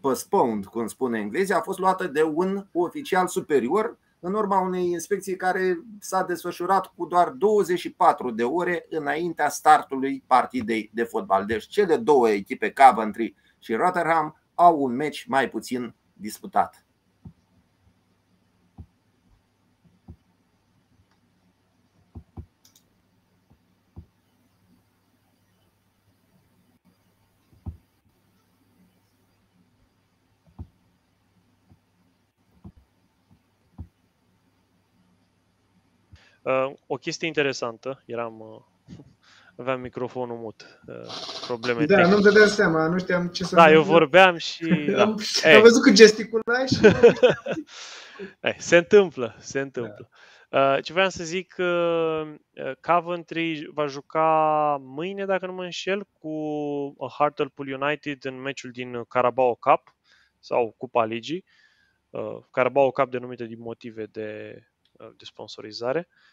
S3: postponed, cum spune englezii, a fost luată de un oficial superior în urma unei inspecții care s-a desfășurat cu doar 24 de ore înaintea startului partidei de fotbal. Deci cele două echipe, Coventry și Rotherham, au un meci mai puțin disputat.
S1: Uh, o chestie interesantă, eram, uh, [laughs] aveam microfonul mut, uh, probleme
S2: Da, nu-mi dădeam seama, nu știam ce să
S1: Da, eu vorbeam și... [laughs] da.
S2: am, am văzut că gesticulai și... [laughs]
S1: Ei, se întâmplă, se întâmplă. Da. Ce vreau să zic, Coventry va juca mâine, dacă nu mă înșel, cu Hartlepool United în meciul din Carabao Cup sau Cupa Ligii. Carabao Cup denumită din motive de, de sponsorizare. Uh,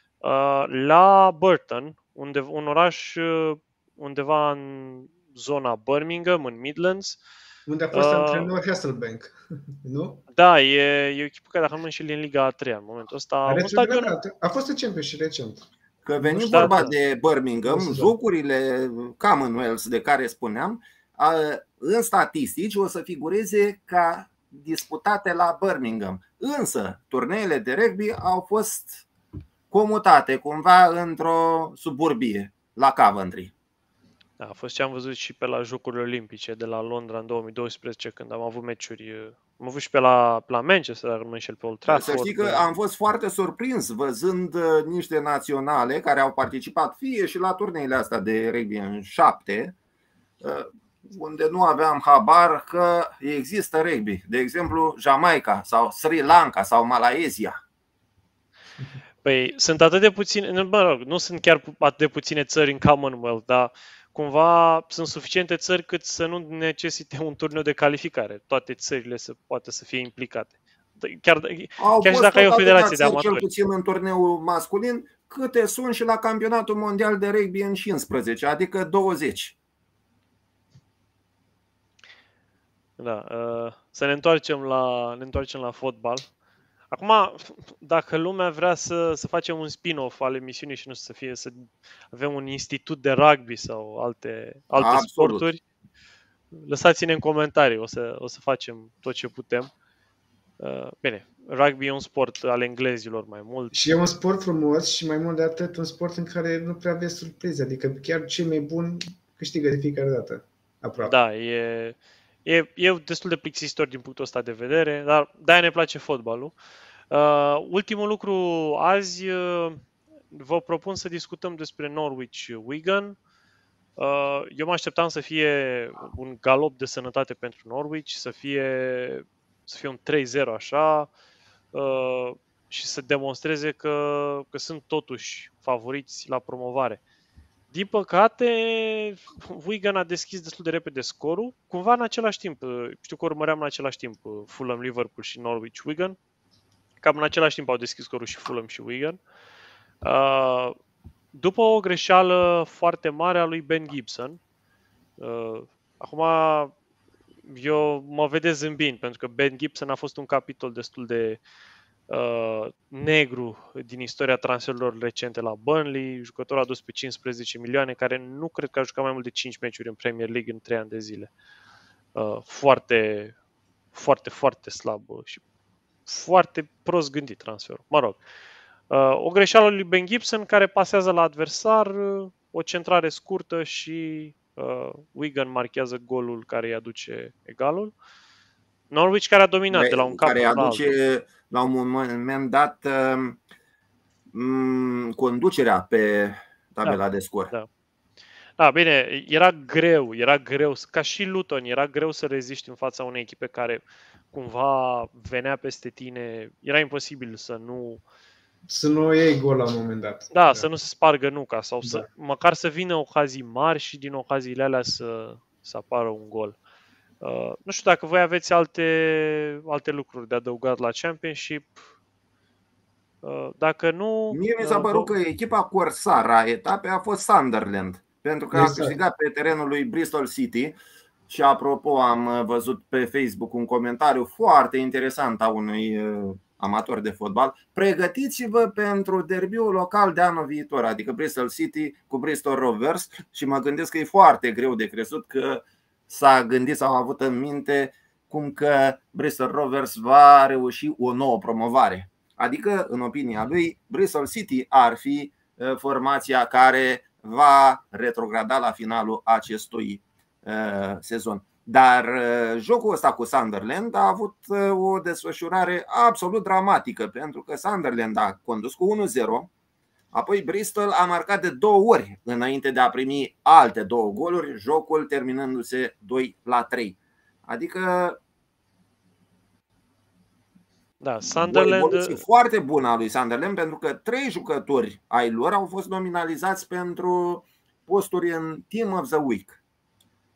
S1: la Burton, unde, un oraș uh, undeva în zona Birmingham, în Midlands.
S2: Unde a fost uh, antrenor Hasselbank, [laughs] nu?
S1: Da, e, e o echipă care, dacă nu mă înșel, în Liga a 3 în momentul ăsta.
S2: A, un stadion... a fost în și recent.
S3: Că venim vorba de Birmingham, da. jocurile Commonwealth de care spuneam, în statistici o să figureze ca disputate la Birmingham. Însă, turneele de rugby au fost comutate cumva într-o suburbie, la Coventry.
S1: Da, a fost ce am văzut și pe la Jocurile Olimpice de la Londra în 2012, când am avut meciuri. Am avut și pe la, pe la Manchester, dacă nu înșel, pe Old Trafford.
S3: Să știi că am fost foarte surprins văzând uh, niște naționale care au participat fie și la turneile astea de rugby în șapte, uh, unde nu aveam habar că există rugby. De exemplu, Jamaica sau Sri Lanka sau Malaezia.
S1: Păi sunt atât de puține, mă rog, nu sunt chiar atât de puține țări în Commonwealth, dar cumva sunt suficiente țări cât să nu necesite un turneu de calificare. Toate țările să poate să fie implicate. Chiar, Au chiar și dacă ai o federație de amatori.
S3: Cel puțin în turneul masculin, câte sunt și la campionatul mondial de rugby în 15, adică 20.
S1: Da, uh, să ne întoarcem la, ne întoarcem la fotbal. Acum, dacă lumea vrea să, să facem un spin-off al emisiunii și nu să fie să avem un institut de rugby sau alte, alte sporturi, lăsați-ne în comentarii, o să, o să facem tot ce putem. Uh, bine, rugby e un sport al englezilor mai mult.
S2: Și e un sport frumos și mai mult de atât un sport în care nu prea aveți surprize, adică chiar cei mai buni câștigă de fiecare dată, aproape.
S1: Da, e, E, e destul de plictisitor din punctul ăsta de vedere, dar de-aia ne place fotbalul. Uh, ultimul lucru azi, uh, vă propun să discutăm despre Norwich-Wigan. Uh, eu mă așteptam să fie un galop de sănătate pentru Norwich, să fie, să fie un 3-0 așa uh, și să demonstreze că, că sunt totuși favoriți la promovare. Din păcate, Wigan a deschis destul de repede scorul, cumva în același timp. Știu că urmăream în același timp Fulham, Liverpool și Norwich, Wigan. Cam în același timp au deschis scorul și Fulham și Wigan. Uh, după o greșeală foarte mare a lui Ben Gibson, uh, acum eu mă vedeți zâmbind, pentru că Ben Gibson a fost un capitol destul de uh, negru din istoria transferurilor recente la Burnley. Jucătorul a dus pe 15 milioane, care nu cred că a jucat mai mult de 5 meciuri în Premier League în 3 ani de zile. Uh, foarte, foarte, foarte slab și foarte prost gândit transferul. Mă rog. Uh, o greșeală lui Ben Gibson care pasează la adversar, uh, o centrare scurtă și uh, Wigan marchează golul care îi aduce egalul. Norwich care a dominat de, de la un cap
S3: care aduce altul la un moment dat um, conducerea pe tabela da, de scor. Da.
S1: Da, bine, era greu, era greu, ca și Luton, era greu să reziști în fața unei echipe care cumva venea peste tine, era imposibil să nu...
S2: Să nu iei gol la un moment dat.
S1: Da, da. să nu se spargă nuca sau să, da. măcar să vină ocazii mari și din ocaziile alea să, să apară un gol. Uh, nu știu dacă voi aveți alte, alte lucruri de adăugat la Championship. Uh, dacă nu...
S3: Mie mi s-a uh, părut că echipa Corsara a etapei a fost Sunderland, pentru că exact. a câștigat pe terenul lui Bristol City. Și apropo, am uh, văzut pe Facebook un comentariu foarte interesant a unui uh, amator de fotbal. Pregătiți-vă pentru derbiul local de anul viitor, adică Bristol City cu Bristol Rovers și mă gândesc că e foarte greu de crezut că s-a gândit sau a avut în minte cum că Bristol Rovers va reuși o nouă promovare. Adică, în opinia lui, Bristol City ar fi uh, formația care va retrograda la finalul acestui uh, sezon. Dar uh, jocul ăsta cu Sunderland a avut o desfășurare absolut dramatică, pentru că Sunderland a condus cu 1-0, apoi Bristol a marcat de două ori înainte de a primi alte două goluri, jocul terminându-se 2 la 3. Adică
S1: da, Sunderland... O
S3: foarte bună a lui Sunderland pentru că trei jucători ai lor au fost nominalizați pentru posturi în Team of the Week.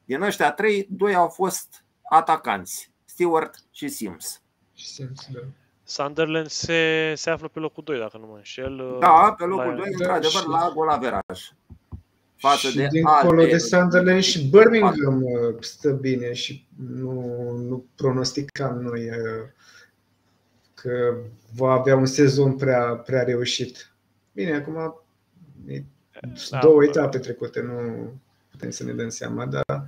S3: Din ăștia trei, doi au fost atacanți, Stewart și Sims.
S2: Sims da.
S1: Sunderland se, se află pe locul 2, dacă nu mă înșel.
S3: Da, pe locul 2, da, într-adevăr, și... la golaveraj.
S2: Față și de dincolo alte... de Sunderland și Birmingham uh, stă bine și nu, nu pronosticam noi uh, că va avea un sezon prea, prea reușit. Bine, acum e da, două etape trecute, nu putem să ne dăm seama, dar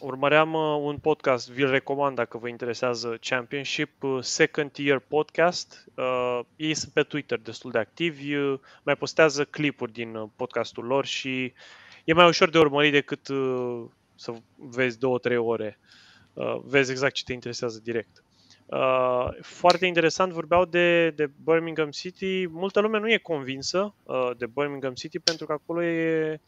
S1: Urmăream uh, un podcast, vi-l recomand dacă vă interesează Championship, uh, Second Year Podcast. Uh, ei sunt pe Twitter destul de activi, uh, mai postează clipuri din uh, podcastul lor și e mai ușor de urmărit decât uh, să vezi două, trei ore. Uh, vezi exact ce te interesează direct. Uh, foarte interesant, vorbeau de, de Birmingham City. Multă lume nu e convinsă uh, de Birmingham City pentru că acolo e, uh,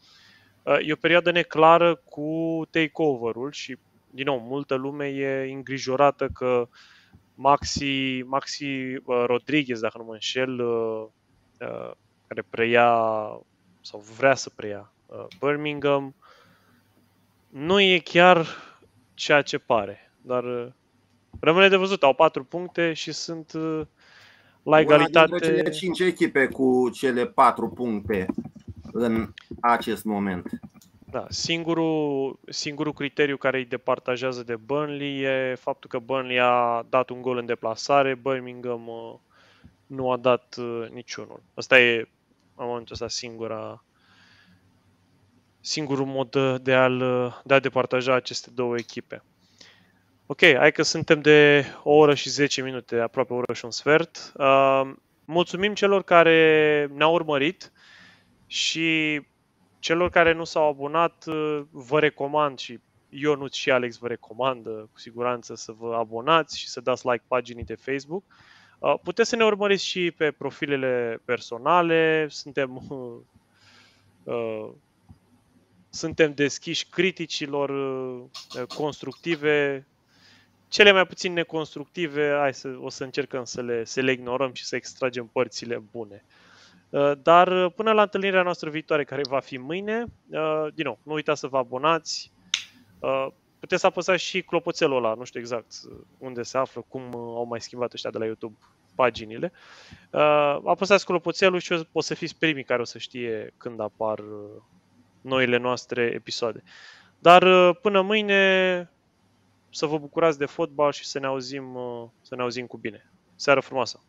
S1: e o perioadă neclară cu takeover-ul și, din nou, multă lume e îngrijorată că Maxi, Maxi uh, Rodriguez, dacă nu mă înșel, uh, uh, care preia sau vrea să preia uh, Birmingham, nu e chiar ceea ce pare. Dar uh, Rămâne de văzut, au patru puncte și sunt uh, la egalitate.
S3: Una cele cinci echipe cu cele patru puncte în acest moment.
S1: Da, singurul, singurul criteriu care îi departajează de Burnley e faptul că Burnley a dat un gol în deplasare, Birmingham uh, nu a dat uh, niciunul. Asta e, în momentul ăsta, singura, singurul mod de a, de a departaja aceste două echipe. Ok, hai că suntem de o oră și 10 minute, aproape o oră și un sfert. Uh, mulțumim celor care ne-au urmărit și celor care nu s-au abonat, uh, vă recomand și Ionuț și Alex vă recomandă cu siguranță să vă abonați și să dați like paginii de Facebook. Uh, puteți să ne urmăriți și pe profilele personale, suntem, [laughs] uh, suntem deschiși criticilor uh, constructive, cele mai puțin neconstructive, hai să, o să încercăm să le, să le ignorăm și să extragem părțile bune. Uh, dar uh, până la întâlnirea noastră viitoare, care va fi mâine, uh, din nou, nu uitați să vă abonați. Puteți să apăsați și clopoțelul ăla, nu știu exact unde se află, cum au mai schimbat ăștia de la YouTube paginile. Apăsați clopoțelul și o să fiți primii care o să știe când apar noile noastre episoade. Dar până mâine, să vă bucurați de fotbal și să ne auzim, uh, să ne auzim cu bine. Seară frumoasă!